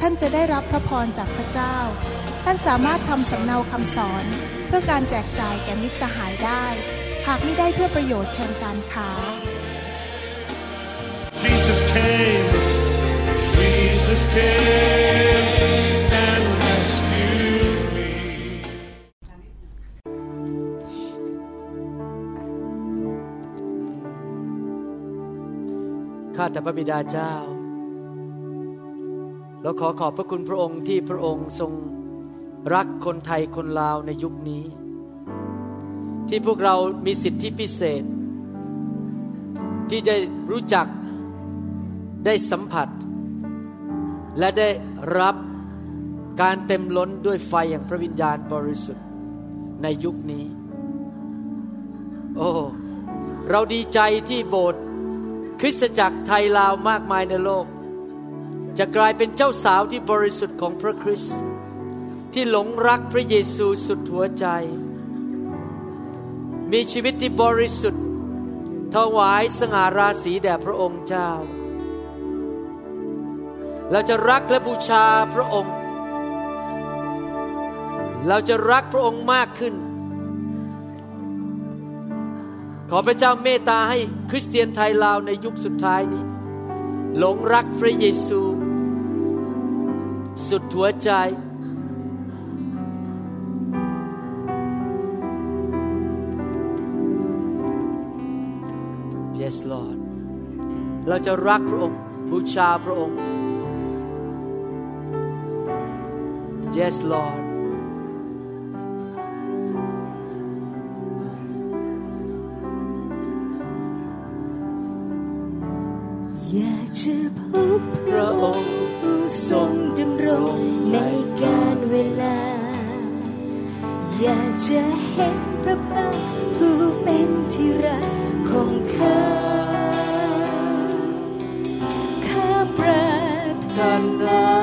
ท่านจะได้รับพระพรจากพระเจ้า ท่านสามารถทำสำเนาคำสอน เพื่อการแจกจ่ายแก่มิตรสหายได้ หากไม่ได้เพื่อประโยชน์เชิงการค้า Jesus came, Jesus came and rescued me. ข้าแต่พระบิดาเจ้า เราขอขอบพระคุณพระองค์ที่พระองค์ทรงรักคนไทยคนลาวในยุคนี้ ที่พวกเรามีสิทธิพิเศษ ที่ได้รู้จักได้สัมผัส และได้รับการเต็มล้นด้วยไฟอย่างพระวิญญาณบริสุทธิ์ในยุคนี้ โอ้เราดีใจที่โบสถ์คริสตจักรไทยลาวมากมายในโลก จะกลายเป็นเจ้าสาวที่บริสุทธิ์ของพระคริสต์ที่หลงรักพระเยซูสุดหัวใจ มีชีวิตที่บริสุทธิ์ถวายสง่าราศีแด่พระองค์เจ้า เราจะรักและบูชาพระองค์ เราจะรักพระองค์มากขึ้น ขอพระเจ้าเมตตาให้คริสเตียนไทยลาวในยุคสุดท้ายนี้ หลงรักพระเยซู สุดหัวใจ Yes Lord เราจะรักพระองค์บูชาพระองค์ Yes Lord อยากจะพบพระองค์ผู้ทรงดำ ในการเวลา อยากจะเห็นพระพักผู้เป็นที่รักของข้าข้าประทานา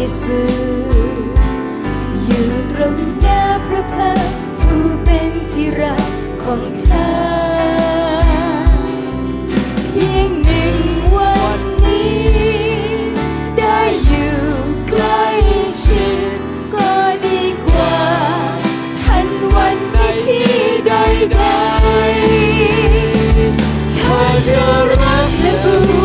ยซูอยู่ตรงหน้าพระพักผู้เป็นที่รักของข้าเพียงหนึ่งวันนี้ ได้อยู่ใกล้ชิดก็ดีกว่าพันวันในที่ใดๆข้าจะรักและบู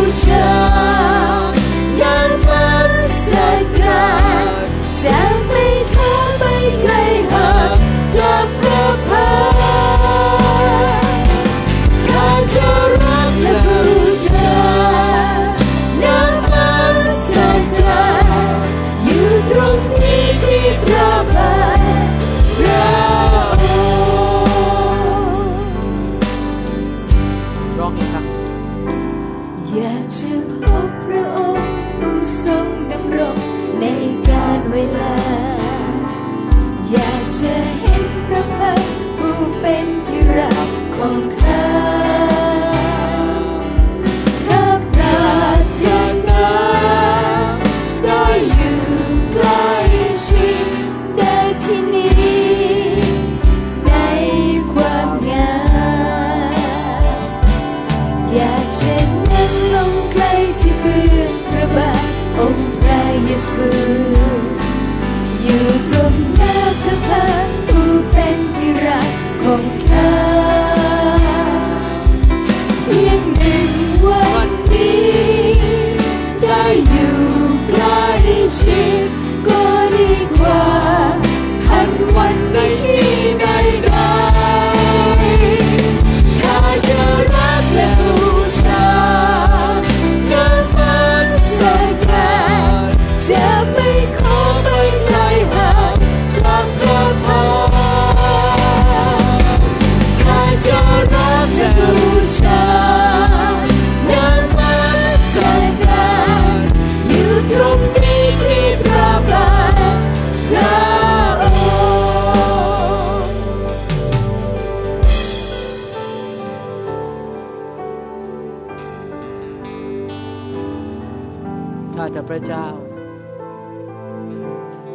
ข้าแต่พระเจ้า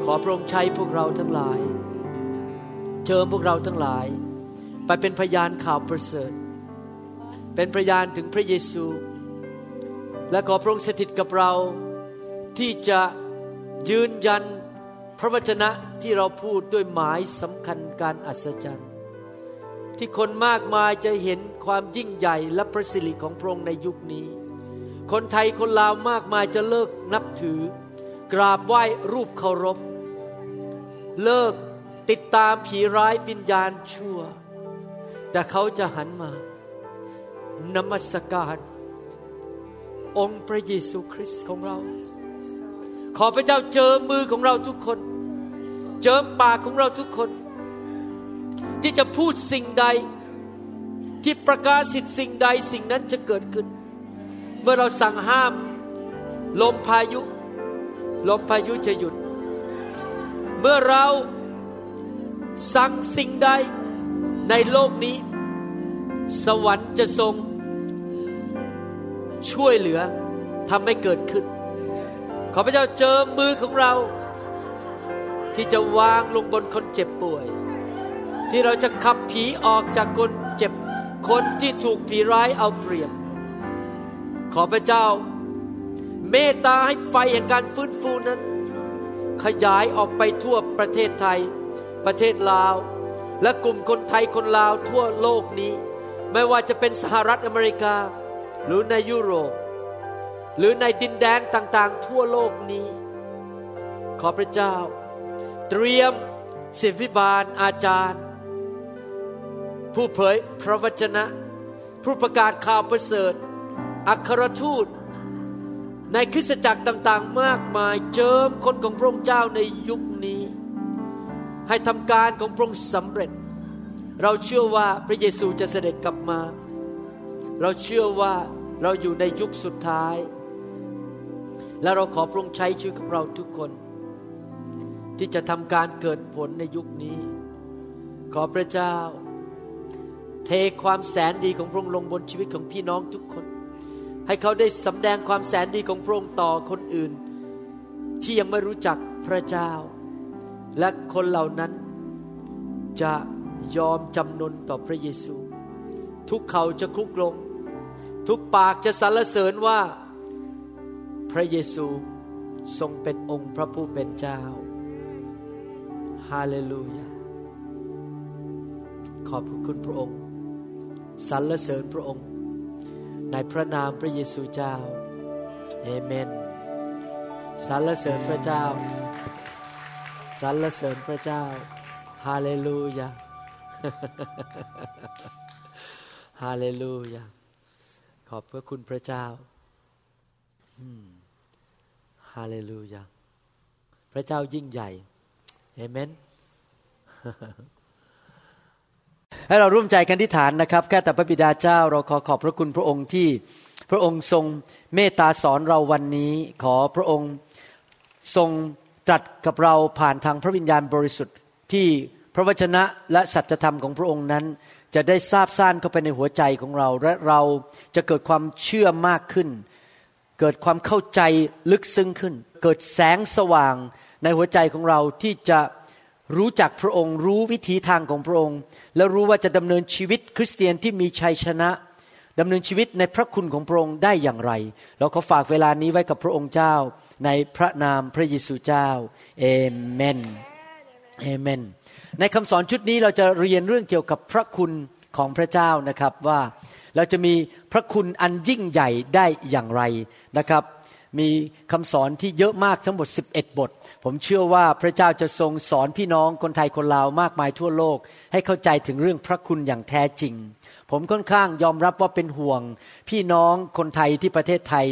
ขอพระองค์ใช้พวกเราทั้งหลายเจิมพวกเราทั้งหลาย ไปเป็นพยานข่าวประเสริฐ เป็นพยานถึงพระเยซู และขอพระองค์สถิตกับเราที่จะยืนยันพระวจนะที่เราพูดด้วยหมายสำคัญการอัศจรรย์ ที่คนมากมายจะเห็นความยิ่งใหญ่และประสิทธิของพระองค์ในยุคนี้ คนไทยคนลาวมากมายจะเลิกนับถือ กราบไหว้รูปเคารพ เลิกติดตามผีร้ายวิญญาณชั่ว แต่เขาจะหันมานมัสการ องค์พระเยซูคริสต์ของเรา ขอพระเจ้าเจอมือของเราทุกคน เจิมปากของเราทุกคน ที่จะพูดสิ่งใด ที่ประกาศสิทธิ์สิ่งใดสิ่งนั้นจะเกิดขึ้น เมื่อเราสั่งห้าม ลมพายุ ลมพายุจะหยุด เมื่อเราสั่งสิ่งใดในโลกนี้ สวรรค์จะทรงช่วยเหลือทำให้เกิดขึ้น ขอพระเจ้าเจอมือของเรา ที่จะวางลงบนคนเจ็บป่วย ที่เราจะขับผีออกจากคนเจ็บคนที่ถูกผีร้ายเอาเปรียบ ขอพระเจ้า เมตตาให้ไฟแห่งการฟื้นฟูนั้น ขยายออกไปทั่วประเทศไทย ประเทศลาว และกลุ่มคนไทยคนลาวทั่วโลกนี้ ไม่ว่าจะเป็นสหรัฐอเมริกา หรือในยุโรป หรือในดินแดนต่างๆ ทั่วโลกนี้ ขอพระเจ้า เตรียมศิวิบาลอาจารย์ ผู้เผยพระวจนะ ผู้ประกาศข่าวประเสริฐ อัครทูต ในคริสตจักรต่างๆ มากมายเจิมคนของพระองค์เจ้าในยุคนี้ ให้ทำการของพระองค์สำเร็จ เราเชื่อว่าพระเยซูจะเสด็จกลับมา เราเชื่อว่าเราอยู่ในยุคสุดท้าย และเราขอพระองค์ใช้ชีวิตของเราทุกคน ที่จะทำการเกิดผลในยุคนี้ ขอพระเจ้า เทความแสนดีของพระองค์ลงบนชีวิตของพี่น้องทุกคน ให้เขาได้สำแดงความแสนดีของพระองค์ต่อคนอื่น ที่ยังไม่รู้จักพระเจ้า และคนเหล่านั้นจะยอมจำนนต่อพระเยซู ทุกเขาจะคุกลง ทุกปากจะสรรเสริญว่าพระเยซูทรงเป็นองค์พระผู้เป็นเจ้าฮาเลลูยาขอบพระคุณพระองค์สรรเสริญพระองค์ ในพระนามพระเยซูเจ้าเอเมนสรรเสริญพระเจ้าสรรเสริญพระเจ้าฮาเลลูยาฮาเลลูยาขอบพระคุณพระเจ้าฮาเลลูยาพระเจ้ายิ่งใหญ่เอเมน ให้เราร่วมใจกันที่ฐานนะครับแค่แต่พระบิดาเจ้าเราขอขอบพระคุณพระองค์ที่พระองค์ทรงเมตตาสอนเราวันนี้ขอพระองค์ทรงตรัสกับเราผ่านทางพระวิญญาณบริสุทธิ์ที่พระวจนะและสัจธรรมของพระองค์นั้น จะได้ทราบซ่านเข้าไปในหัวใจของเรา และเราจะเกิดความเชื่อมากขึ้น เกิดความเข้าใจลึกซึ้งขึ้น เกิดแสงสว่างในหัวใจของเราที่จะ รู้จักพระองค์ รู้วิถีทางของพระองค์ และรู้ว่าจะดำเนินชีวิตคริสเตียนที่มีชัยชนะดำเนินชีวิตในพระคุณของพระองค์ได้อย่างไร เราขอฝากเวลานี้ไว้กับพระองค์เจ้า ในพระนามพระเยซูเจ้าเอเมนเอเมน ในคำสอนชุดนี้เราจะเรียนเรื่องเกี่ยวกับพระคุณของพระเจ้านะครับว่าเราจะมีพระคุณอันยิ่งใหญ่ได้อย่างไรนะครับ มีคำสอนที่เยอะมากทั้งหมด 11 บท ผมเชื่อว่าพระเจ้าจะทรงสอนพี่น้องคนไทยคนลาวมากมายทั่วโลก ให้เข้าใจถึงเรื่องพระคุณอย่างแท้จริง ผมค่อนข้างยอมรับว่าเป็นห่วง พี่น้องคนไทยที่ประเทศไทย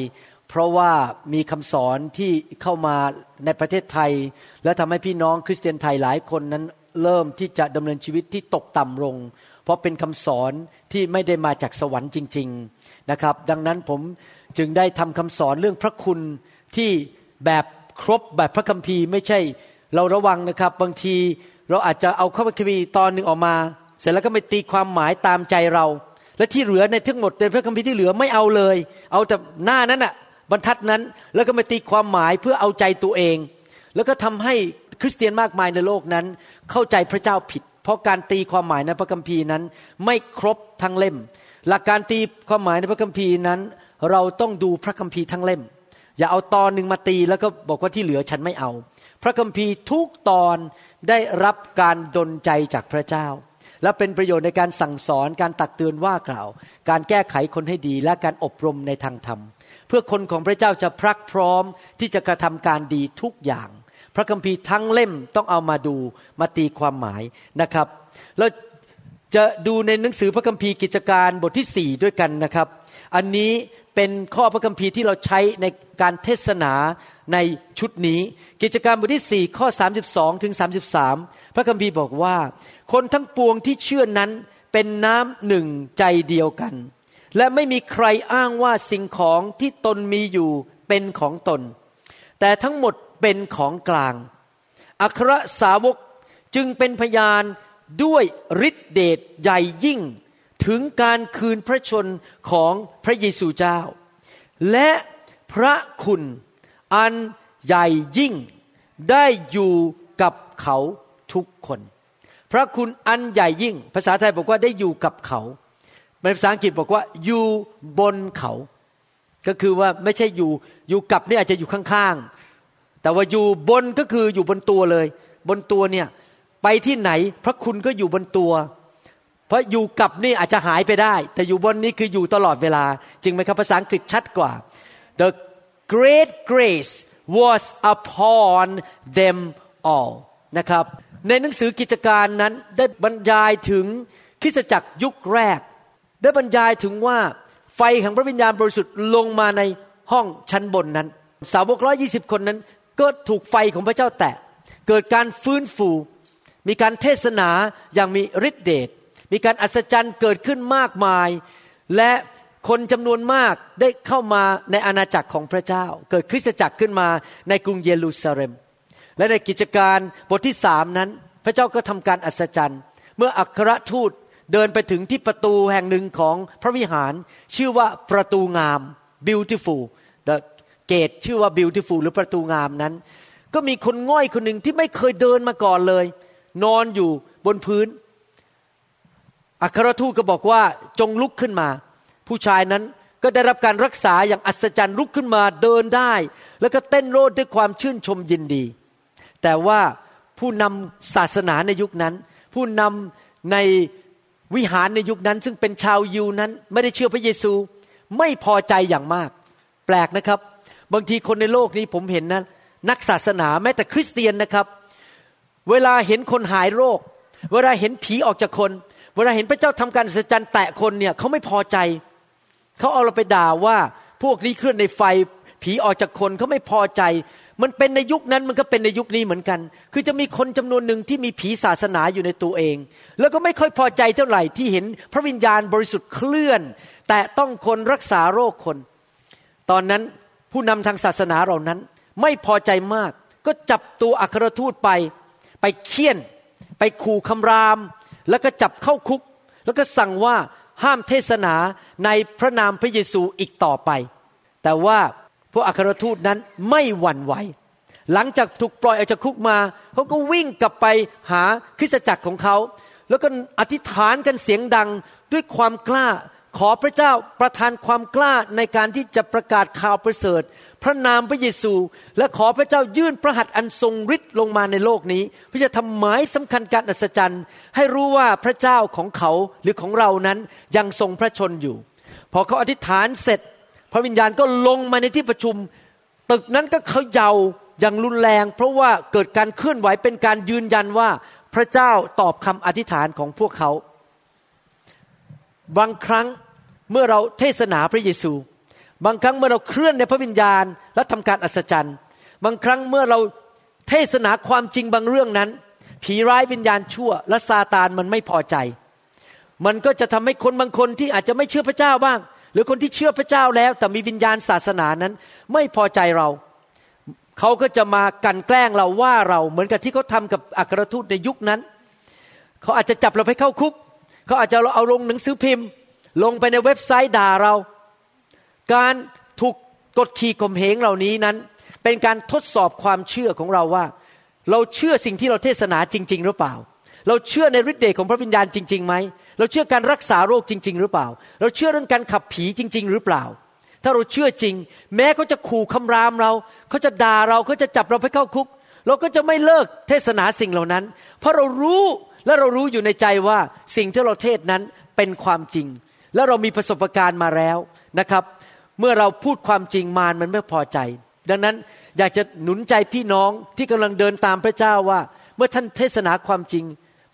เพราะว่ามีคำสอนที่เข้ามาในประเทศไทย และทำให้พี่น้องคริสเตียนไทยหลายคนนั้นเริ่มที่จะดำเนินชีวิตที่ตกต่ำลง เพราะเป็นคำสอนที่ไม่ได้มาจากสวรรค์จริง ๆ นะครับ ดังนั้นผมจึงได้ทำคำสอนเรื่องพระคุณที่แบบครบแบบพระคัมภีร์ ไม่ใช่เราระวังนะครับ บางทีเราอาจจะเอาข้อพระคัมภีร์ตอนหนึ่งออกมา เสร็จแล้วก็ไปตีความหมายตามใจเรา และที่เหลือในทั้งหมดในพระคัมภีร์ที่เหลือไม่เอาเลย เอาแต่หน้านั้นอะบรรทัดนั้นแล้วก็มาตีความหมายเพื่อเอาใจตัวเอง แล้วก็ทำให้คริสเตียนมากมายในโลกนั้น เข้าใจพระเจ้าผิด เพราะการตีความหมายในพระคัมภีร์นั้น ไม่ครบทั้งเล่ม หลักการตีความหมายในพระคัมภีร์นั้น เราต้องดูพระคัมภีร์ทั้งเล่ม อย่าเอาตอนหนึ่งมาตีแล้วก็บอกว่าที่เหลือฉันไม่เอา พระคัมภีร์ทุกตอนได้รับการดลใจจากพระเจ้า และเป็นประโยชน์ในการสั่งสอนการตักเตือนว่ากล่าว การแก้ไขคนให้ดีและการอบรมในทางธรรม เพื่อคนของพระเจ้าจะพรักพร้อมที่จะกระทำการดีทุกอย่าง พระคัมภีร์ทั้งเล่มต้องเอามาดูมาตีความหมายนะครับแล้ว จะดูในหนังสือพระคัมภีร์กิจการบทที่ 4 ด้วยกันนะครับ อันนี้เป็นข้อพระคัมภีร์ที่เราใช้ในการเทศนาในชุดนี้ กิจการบทที่ 4 ข้อ 32 ถึง 33 พระคัมภีร์บอกว่า คนทั้งปวงที่เชื่อนั้นเป็นน้ำหนึ่งใจเดียวกัน และไม่มีใครอ้างว่าสิ่งของที่ตนมีอยู่เป็นของตน แต่ทั้งหมดเป็นของกลาง อัครสาวกจึงเป็นพยาน ด้วยฤทธิเดชใหญ่ยิ่งถึงการคืนพระชนของพระเยซูเจ้า และพระคุณอันใหญ่ยิ่งได้อยู่กับเขาทุกคน พระคุณอันใหญ่ยิ่ง ภาษาไทยบอกว่าได้อยู่กับเขาในภาษาอังกฤษบอกว่าอยู่บนเขา ก็คือว่าไม่ใช่อยู่อยู่กับนี่อาจจะอยู่ข้างๆ แต่ว่าอยู่บนก็คืออยู่บนตัวเลย บนตัวเนี่ย ไปที่ไหนพระคุณก็อยู่บนตัว เพราะอยู่กับนี่อาจจะหายไปได้ แต่อยู่บนนี้คืออยู่ตลอดเวลา จริงไหมครับภาษาอังกฤษชัดกว่า the great grace was upon them all นะครับ ในหนังสือกิจการนั้นได้บรรยายถึงคริสตจักรยุคแรก ได้บรรยายถึงว่าไฟแห่งพระวิญญาณบริสุทธิ์ลงมาในห้องชั้นบนนั้น สาวกร้อยี่สิบคนนั้น ก็ถูกไฟของพระเจ้าแตะ เกิดการฟื้นฟู มีการเทศนาอย่างมีฤทธิเดช มีการอัศจรรย์เกิดขึ้นมากมาย และคนจำนวนมากได้เข้ามาในอาณาจักรของพระเจ้า เกิดคริสตจักรขึ้นมาในกรุงเยรูซาเล็ม และในกิจการบทที่สามนั้น พระเจ้าก็ทำการอัศจรรย์ เมื่ออัครทูตเดินไปถึงที่ประตูแห่งหนึ่งของพระวิหาร ชื่อว่าประตูงาม beautiful the gate ชื่อว่า beautiful หรือประตูงามนั้น ก็มีคนง่อยคนหนึ่งที่ไม่เคยเดินมาก่อนเลย นอนอยู่บนพื้น อัครทูตก็บอกว่าจงลุกขึ้นมา ผู้ชายนั้นก็ได้รับการรักษาอย่างอัศจรรย์ลุกขึ้นมาเดินได้ แล้วก็เต้นโลดด้วยความชื่นชมยินดี แต่ว่าผู้นำศาสนาในยุคนั้น ผู้นำในวิหารในยุคนั้น ซึ่งเป็นชาวยิวนั้นไม่ได้เชื่อพระเยซู ไม่พอใจอย่างมาก แปลกนะครับ บางทีคนในโลกนี้ผมเห็นนะนักศาสนาแม้แต่คริสเตียนนะครับ เวลาเห็นคนหายโรค เวลาเห็นผีออกจากคน เวลาเห็นพระเจ้าทำการอัศจรรย์แตะคนเนี่ยเขาไม่พอใจ เขาเอาเราไปด่าว่าพวกนี้เคลื่อนในไฟผีออกจากคนเขาไม่พอใจ มันเป็นในยุคนั้นมันก็เป็นในยุคนี้เหมือนกัน คือจะมีคนจำนวนหนึ่งที่มีผีศาสนาอยู่ในตัวเอง แล้วก็ไม่ค่อยพอใจเท่าไหร่ที่เห็นพระวิญญาณบริสุทธิ์เคลื่อน แต่ต้องคนรักษาโรคคน ตอนนั้นผู้นำทางศาสนาเหล่านั้น ไม่พอใจมาก ก็จับตัวอัครทูตไป ไปเคี่ยน ไปขู่คำราม แล้วก็จับเข้าคุก แล้วก็สั่งว่าห้ามเทศนาในพระนามพระเยซูอีกต่อไป แต่ว่าพวกอัครทูตนั้นไม่หวั่นไหว หลังจากถูกปล่อยออกจากคุกมา เขาก็วิ่งกลับไปหาคริสตจักรของเขา แล้วก็อธิษฐานกันเสียงดังด้วยความกล้า ขอพระเจ้าประทานความกล้าในการที่จะประกาศข่าวประเสริฐ พระนามพระเยซู และขอพระเจ้ายื่นพระหัตถ์อันทรงฤทธิ์ลงมาในโลกนี้เพื่อจะทำหมายสำคัญการอัศจรรย์ ให้รู้ว่าพระเจ้าของเขาหรือของเรานั้นยังทรงพระชนอยู่ พอเขาอธิษฐานเสร็จ พระวิญญาณก็ลงมาในที่ประชุม ตึกนั้นก็เขย่าอย่างรุนแรง เพราะว่าเกิดการเคลื่อนไหวเป็นการยืนยันว่าพระเจ้าตอบคำอธิษฐานของพวกเขาบางครั้ง เมื่อเราเทศนาพระเยซู บางครั้งเมื่อเราเคลื่อนในพระวิญญาณและทำการอัศจรรย์ บางครั้งเมื่อเราเทศนาความจริงบางเรื่องนั้น ผีร้ายวิญญาณชั่ว และซาตานมันไม่พอใจ มันก็จะทำให้คนบางคนที่อาจจะไม่เชื่อพระเจ้าบ้าง หรือคนที่เชื่อพระเจ้าแล้ว แต่มีวิญญาณศาสนานั้น ไม่พอใจเราเขาก็จะมากันแกล้งเราว่าเราเหมือนกับที่เขาทากับอัครทูตในยุคนั้น เขาอาจจะจับเราไปเข้าคุก เขาอาจจะเอาลงหนังสือพิมพ์ ลงไปในเว็บไซต์ด่าเรา การถูกกดขี่ข่มเหงเหล่านี้นั้น เป็นการทดสอบความเชื่อของเราว่า เราเชื่อสิ่งที่เราเทศนาจริง ๆ หรือเปล่า เราเชื่อในฤทธิ์เดชของพระวิญญาณจริงๆไหมเราเชื่อการรักษาโรคจริง ๆ หรือเปล่า เราเชื่อเรื่องการขับผีจริง ๆ หรือเปล่า ถ้าเราเชื่อจริง แม้เขาจะขู่คำรามเราเขาจะด่าเราเขาจะจับเราไปเข้าคุก เราก็จะไม่เลิกเทศนาสิ่งเหล่านั้น เพราะเรารู้และเรารู้อยู่ในใจว่าสิ่งที่เราเทศนั้นเป็นความจริง และเรามีประสบการณ์มาแล้วนะครับ เมื่อเราพูดความจริงมารมันไม่พอใจ ดังนั้นอยากจะหนุนใจพี่น้องที่กำลังเดินตามพระเจ้าว่า เมื่อท่านเทศนาความจริง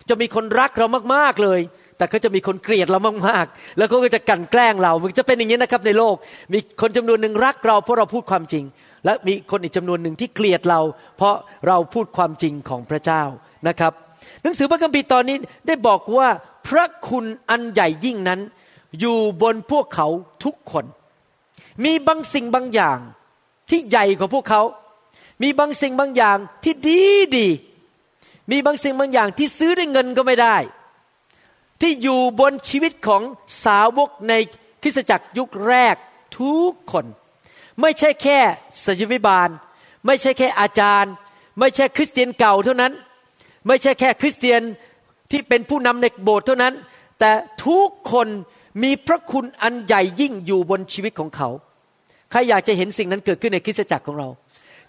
จะมีคนรักเรามากๆเลย แต่ก็จะมีคนเกลียดเรามากๆ แล้วก็จะกันแกล้งเรา มันจะเป็นอย่างนี้นะครับในโลก มีคนจำนวนหนึ่งรักเราเพราะเราพูดความจริง และมีคนอีกจำนวนหนึ่งที่เกลียดเรา เพราะเราพูดความจริงของพระเจ้านะครับ หนังสือพระคัมภีร์ตอนนี้ได้บอกว่าพระคุณอันใหญ่ยิ่งนั้น อยู่บนพวกเขาทุกคน มีบางสิ่งบางอย่างที่ใหญ่กว่าพวกเขา มีบางสิ่งบางอย่างที่ดีดี มีบางสิ่งบางอย่างที่ซื้อด้วยเงินก็ไม่ได้ ที่อยู่บนชีวิตของสาวกในคริสตจักรยุคแรกทุกคน ไม่ใช่แค่ศิษยวิบาล ไม่ใช่แค่อาจารย์ ไม่ใช่คริสเตียนเก่าเท่านั้น ไม่ใช่แค่คริสเตียนที่เป็นผู้นำในโบสถ์เท่านั้น แต่ทุกคน มีพระคุณอันใหญ่ยิ่งอยู่บนชีวิตของเขา ใครอยากจะเห็นสิ่งนั้นเกิดขึ้นในคริสตจักรของเรา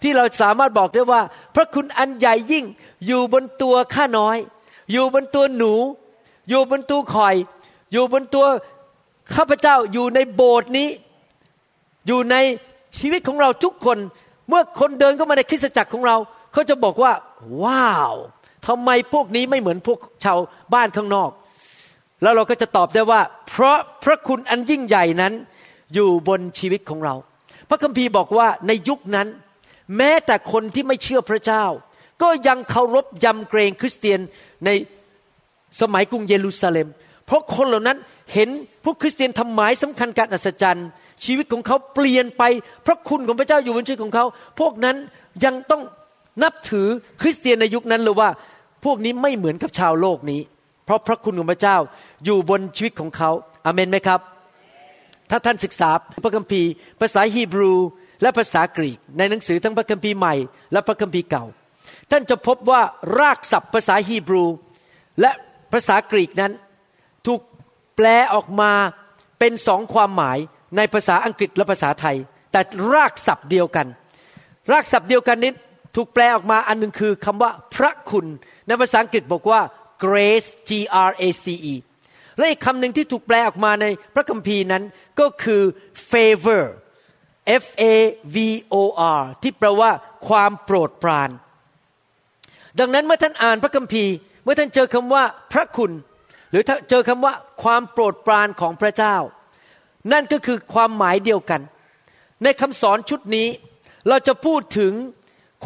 ที่เราสามารถบอกได้ว่า พระคุณอันใหญ่ยิ่งอยู่บนตัวข้าน้อย อยู่บนตัวหนู อยู่บนตัวคอย อยู่บนตัวข้าพเจ้าอยู่ในโบสถ์นี้ อยู่ในชีวิตของเราทุกคน เมื่อคนเดินเข้ามาในคริสตจักรของเรา เขาจะบอกว่า ว้าวทำไมพวกนี้ไม่เหมือนพวกชาวบ้านข้างนอก แล้วเราก็จะตอบได้ว่า เพราะพระคุณอันยิ่งใหญ่นั้น อยู่บนชีวิตของเรา พระคัมภีร์บอกว่าในยุคนั้น แม้แต่คนที่ไม่เชื่อพระเจ้า ก็ยังเคารพยำเกรงคริสเตียนในสมัยกรุงเยรูซาเล็ม เพราะคนเหล่านั้นเห็นพวกคริสเตียนทำหมายสำคัญการอัศจรรย์ชีวิตของเขาเปลี่ยนไป พระคุณของพระเจ้าอยู่บนชีวิตของเขา พวกนั้นยังต้องนับถือคริสเตียนในยุคนั้นเลยว่า พวกนี้ไม่เหมือนกับชาวโลกนี้ เพราะพระคุณของพระเจ้าอยู่บนชีวิตของเขาอาเมนไหมครับ ถ้าท่านศึกษาพระคัมภีร์ ภาษาฮีบรู และภาษากรีก ในหนังสือทั้งพระคัมภีร์ใหม่ และพระคัมภีร์เก่า ท่านจะพบว่ารากศัพท์ภาษาฮีบรู และภาษากรีกนั้น ถูกแปลออกมาเป็นสองความหมายในภาษาอังกฤษและภาษาไทย แต่รากศัพท์เดียวกัน รากศัพท์เดียวกันนี้ถูกแปลออกมาอันหนึ่งคือคำว่าพระคุณ ในภาษาอังกฤษบอกว่า grace G R A C E และอีกคำหนึ่งที่ถูกแปลออกมาในพระคัมภีร์นั้นก็คือ favor F A V O R ที่แปลว่าความโปรดปราน ดังนั้นเมื่อท่านอ่านพระคัมภีร์ เมื่อท่านเจอคำว่าพระคุณ หรือเจอคำว่าความโปรดปรานของพระเจ้า นั่นก็คือความหมายเดียวกัน ในคำสอนชุดนี้ เราจะพูดถึง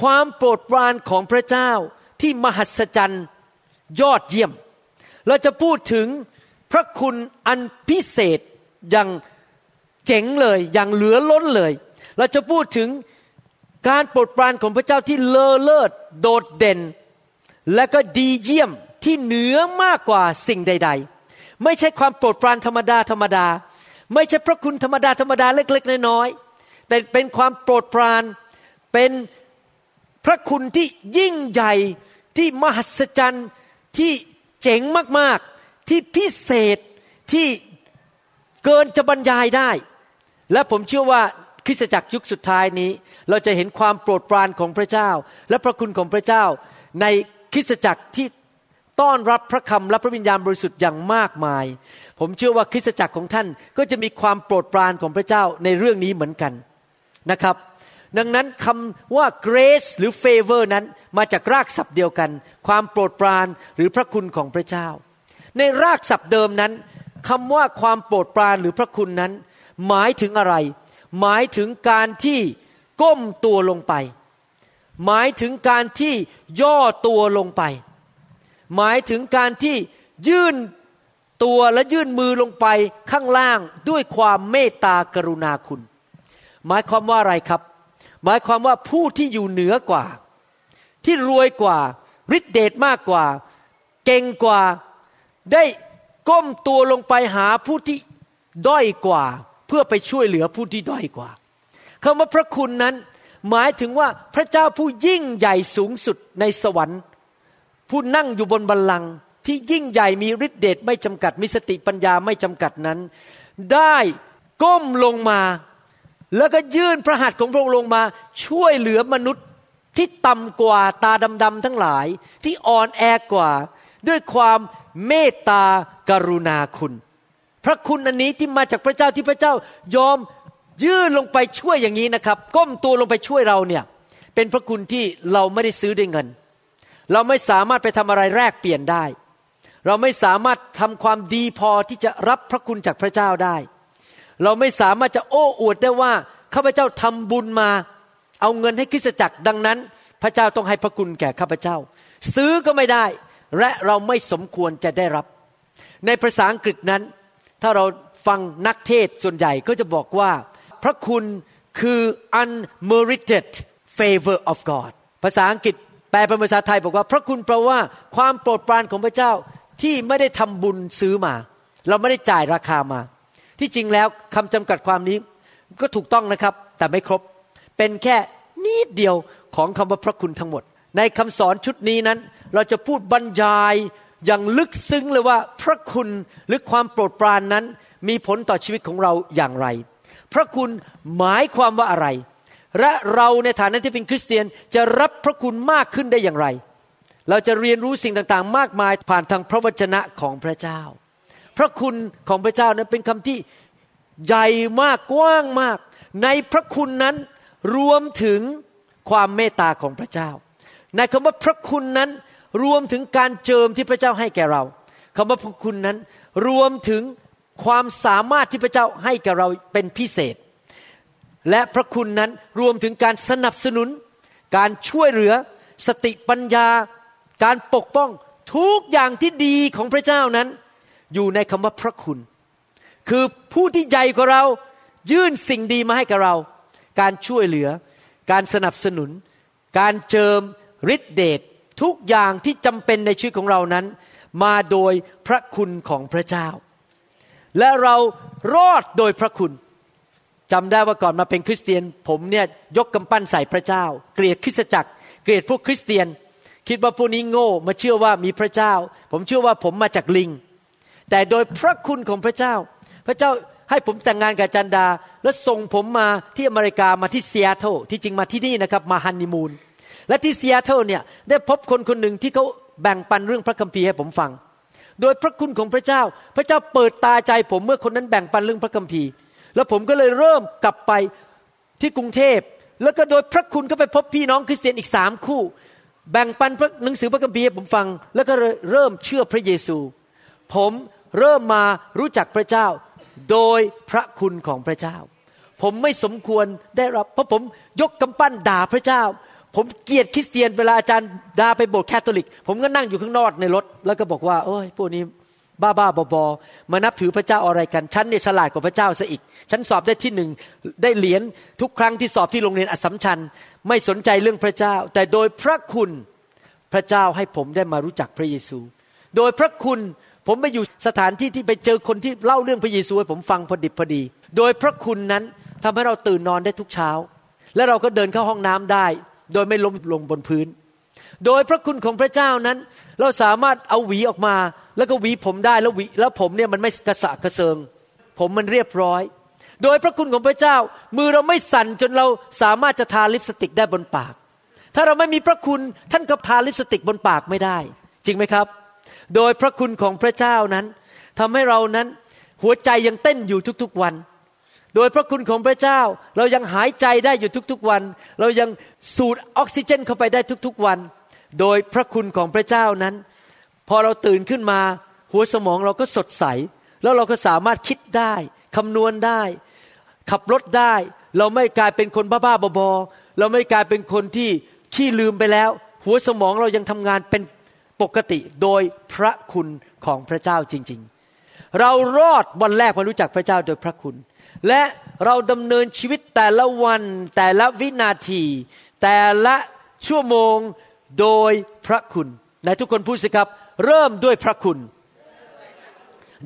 ความโปรดปรานของพระเจ้าที่มหัศจรรย์ ยอดเยี่ยม เราจะพูดถึงพระคุณอันพิเศษอย่างเจ๋งเลยอย่างเหลือล้นเลย เราจะพูดถึงการโปรดปรานของพระเจ้าที่เลอเลิศโดดเด่น และก็ดีเยี่ยมที่เหนือมากกว่าสิ่งใด ๆ ไม่ใช่ความโปรดปรานธรรมดาธรรมดา ไม่ใช่พระคุณธรรมดาธรรมดาเล็ก ๆ น้อยๆแต่เป็นความโปรดปรานเป็นพระคุณที่ยิ่งใหญ่ที่มหัศจรรย์ ที่เจ๋งมากๆ ที่พิเศษที่เกินจะบรรยายได้ และผมเชื่อว่าคริสตจักรยุคสุดท้ายนี้ เราจะเห็นความโปรดปรานของพระเจ้า และพระคุณของพระเจ้า ในคริสตจักรที่ต้อนรับพระคำและพระวิญญาณบริสุทธิ์อย่างมากมาย ผมเชื่อว่าคริสตจักรของท่านก็จะมีความโปรดปรานของพระเจ้าในเรื่องนี้เหมือนกันนะครับ ดังนั้นคำว่า grace หรือ favor นั้นมาจากรากศัพท์เดียวกัน ความโปรดปรานหรือพระคุณของพระเจ้า ในรากศัพท์เดิมนั้นคำว่าความโปรดปรานหรือพระคุณนั้น หมายถึงอะไร หมายถึงการที่ก้มตัวลงไป หมายถึงการที่ย่อตัวลงไป หมายถึงการที่ยื่นตัวและยื่นมือลงไปข้างล่างด้วยความเมตตากรุณาคุณ หมายความว่าอะไรครับ หมายความว่าผู้ที่อยู่เหนือกว่า ที่รวยกว่าฤทธิเดชมากกว่า เก่งกว่า ได้ก้มตัวลงไปหาผู้ที่ด้อยกว่า เพื่อไปช่วยเหลือผู้ที่ด้อยกว่าคำว่าพระคุณนั้น หมายถึงว่าพระเจ้าผู้ยิ่งใหญ่สูงสุดในสวรรค์ ผู้นั่งอยู่บนบัลลังก์ที่ยิ่งใหญ่มีฤทธิเดชไม่จำกัดมีสติปัญญาไม่จำกัดนั้น ได้ก้มลงมา แล้วก็ยื่นพระหัตถ์ของพระองค์ลงมาช่วยเหลือมนุษย์ที่ต่ำกว่าตาดำๆทั้งหลายที่อ่อนแอกว่า ด้วยความเมตตากรุณาคุณ พระคุณอันนี้ที่มาจากพระเจ้าที่พระเจ้ายอมยื่นลงไปช่วยอย่างนี้นะครับ ก้มตัวลงไปช่วยเราเนี่ยเป็นพระคุณที่เราไม่ได้ซื้อด้วยเงิน เราไม่สามารถไปทำอะไรแลกเปลี่ยนได้ เราไม่สามารถทำความดีพอที่จะรับพระคุณจากพระเจ้าได้ เราไม่สามารถจะโอ้อวดได้ว่าข้าพเจ้าทำบุญมา เอาเงินให้คริสตจักรดังนั้น พระเจ้าต้องให้พระคุณแก่ข้าพเจ้า ซื้อก็ไม่ได้ และเราไม่สมควรจะได้รับ ในภาษาอังกฤษนั้น ถ้าเราฟังนักเทศส่วนใหญ่ก็จะบอกว่า พระคุณคือ unmerited favor of God ภาษาอังกฤษแปลเป็นภาษาไทยบอกว่า พระคุณแปลว่าความโปรดปรานของพระเจ้าที่ไม่ได้ทำบุญซื้อมา เราไม่ได้จ่ายราคามา ที่จริงแล้วคำจำกัดความนี้ก็ถูกต้องนะครับ แต่ไม่ครบเป็นแค่นิดเดียวของคำว่าพระคุณทั้งหมด ในคำสอนชุดนี้นั้น เราจะพูดบรรยายอย่างลึกซึ้งเลยว่าพระคุณหรือความโปรดปรานนั้น มีผลต่อชีวิตของเราอย่างไร พระคุณหมายความว่าอะไร และเราในฐานะที่เป็นคริสเตียนจะรับพระคุณมากขึ้นได้อย่างไร เราจะเรียนรู้สิ่งต่างๆ มากมายผ่านทางพระวจนะของพระเจ้า พระคุณของพระเจ้านั้นเป็นคำที่ใหญ่มากกว้างมาก ในพระคุณนั้นรวมถึงความเมตตาของพระเจ้า ในคำว่าพระคุณนั้นรวมถึงการเจิมที่พระเจ้าให้แก่เราคำว่าพระคุณนั้นรวมถึงความสามารถที่พระเจ้าให้แก่เราเป็นพิเศษ และพระคุณนั้นรวมถึงการสนับสนุน การช่วยเหลือ สติปัญญา การปกป้องทุกอย่างที่ดีของพระเจ้านั้น อยู่ในคำว่าพระคุณ คือผู้ที่ใหญ่กว่าเรายื่นสิ่งดีมาให้กับเรา การช่วยเหลือ การสนับสนุน การเจิมฤทธิเดชทุกอย่างที่จำเป็นในชีวิตของเรานั้น มาโดยพระคุณของพระเจ้า และเรารอดโดยพระคุณจำได้ว่าก่อนมาเป็นคริสเตียน ผมเนี่ยยกกำปั้นใส่พระเจ้า เกลียดคริสตจักร เกลียดพวกคริสเตียน คิดว่าพวกนี้โง่มาเชื่อว่ามีพระเจ้า ผมเชื่อว่าผมมาจากลิง แต่โดยพระคุณของพระเจ้า พระเจ้าให้ผมแต่งงานกับจันดา และส่งผมมาที่อเมริกามาที่เซีแอตเทิลที่จริงมาที่นี่นะครับมาฮันนีมูนและที่เซีแอตเทิลเนี่ยได้พบคนคนหนึ่งที่เขาแบ่งปันเรื่องพระคัมภีร์ให้ผมฟัง โดยพระคุณของพระเจ้า พระเจ้าเปิดตาใจผมเมื่อคนนั้นแบ่งปันเรื่องพระคัมภีร์ แล้วผมก็เลยเริ่มกลับไปที่กรุงเทพ แล้วก็โดยพระคุณก็ไปพบพี่น้องคริสเตียนอีกสามคู่ แบ่งปันหนังสือพระคัมภีร์ให้ผมฟัง แล้วก็เริ่มเชื่อพระเยซู ผม เริ่มมารู้จักพระเจ้า โดยพระคุณของพระเจ้า ผมไม่สมควรได้รับ เพราะผมยกกำปั้นด่าพระเจ้า ผมเกลียดคริสเตียนเวลาอาจารย์ด่าไปโบสถ์แคทอลิก ผมก็นั่งอยู่ข้างนอกในรถ แล้วก็บอกว่าโอ้ยพวกนี้บ้าบ้าบอบอมานับถือพระเจ้าอะไรกัน ฉันเนี่ยฉลาดกว่าพระเจ้าซะอีก ฉันสอบได้ที่หนึ่งได้เหรียญทุกครั้งที่สอบที่โรงเรียนอัสสัมชัญ ไม่สนใจเรื่องพระเจ้า แต่โดยพระคุณพระเจ้าให้ผมได้มารู้จักพระเยซู โดยพระคุณ ผมไปอยู่สถานที่ที่ไปเจอคนที่เล่าเรื่องพระเยซูให้ผมฟังพอดิบพอดี โดยพระคุณนั้นทำให้เราตื่นนอนได้ทุกเช้า และเราก็เดินเข้าห้องน้ำได้ โดยไม่ล้มลงบนพื้น โดยพระคุณของพระเจ้านั้น เราสามารถเอาหวีออกมา แล้วก็หวีผมได้แล้วหวีแล้วผมเนี่ยมันไม่กระสะกระเซิง ผมมันเรียบร้อย โดยพระคุณของพระเจ้า มือเราไม่สั่นจนเราสามารถจะทาลิปสติกได้บนปาก ถ้าเราไม่มีพระคุณท่านก็ทาลิปสติกบนปากไม่ได้ จริงไหมครับ โดยพระคุณของพระเจ้านั้นทำให้เรานั้นหัวใจยังเต้นอยู่ทุกๆวัน โดยพระคุณของพระเจ้า เรายังหายใจได้อยู่ทุกๆวัน เรายังสูดออกซิเจนเข้าไปได้ทุกๆวัน โดยพระคุณของพระเจ้านั้น พอเราตื่นขึ้นมา หัวสมองเราก็สดใส แล้วเราก็สามารถคิดได้คำนวณได้ ขับรถได้ เราไม่กลายเป็นคนบ้าๆบอๆเราไม่กลายเป็นคนที่ขี้ลืมไปแล้ว หัวสมองเรายังทำงานเป็น ปกติโดยพระคุณของพระเจ้าจริง ๆ เรารอดวันแรกมารู้จักพระเจ้าโดยพระคุณ และเราดำเนินชีวิตแต่ละวันแต่ละวินาที แต่ละชั่วโมงโดยพระคุณในทุกคนพูดสิครับ เริ่มด้วยพระคุณ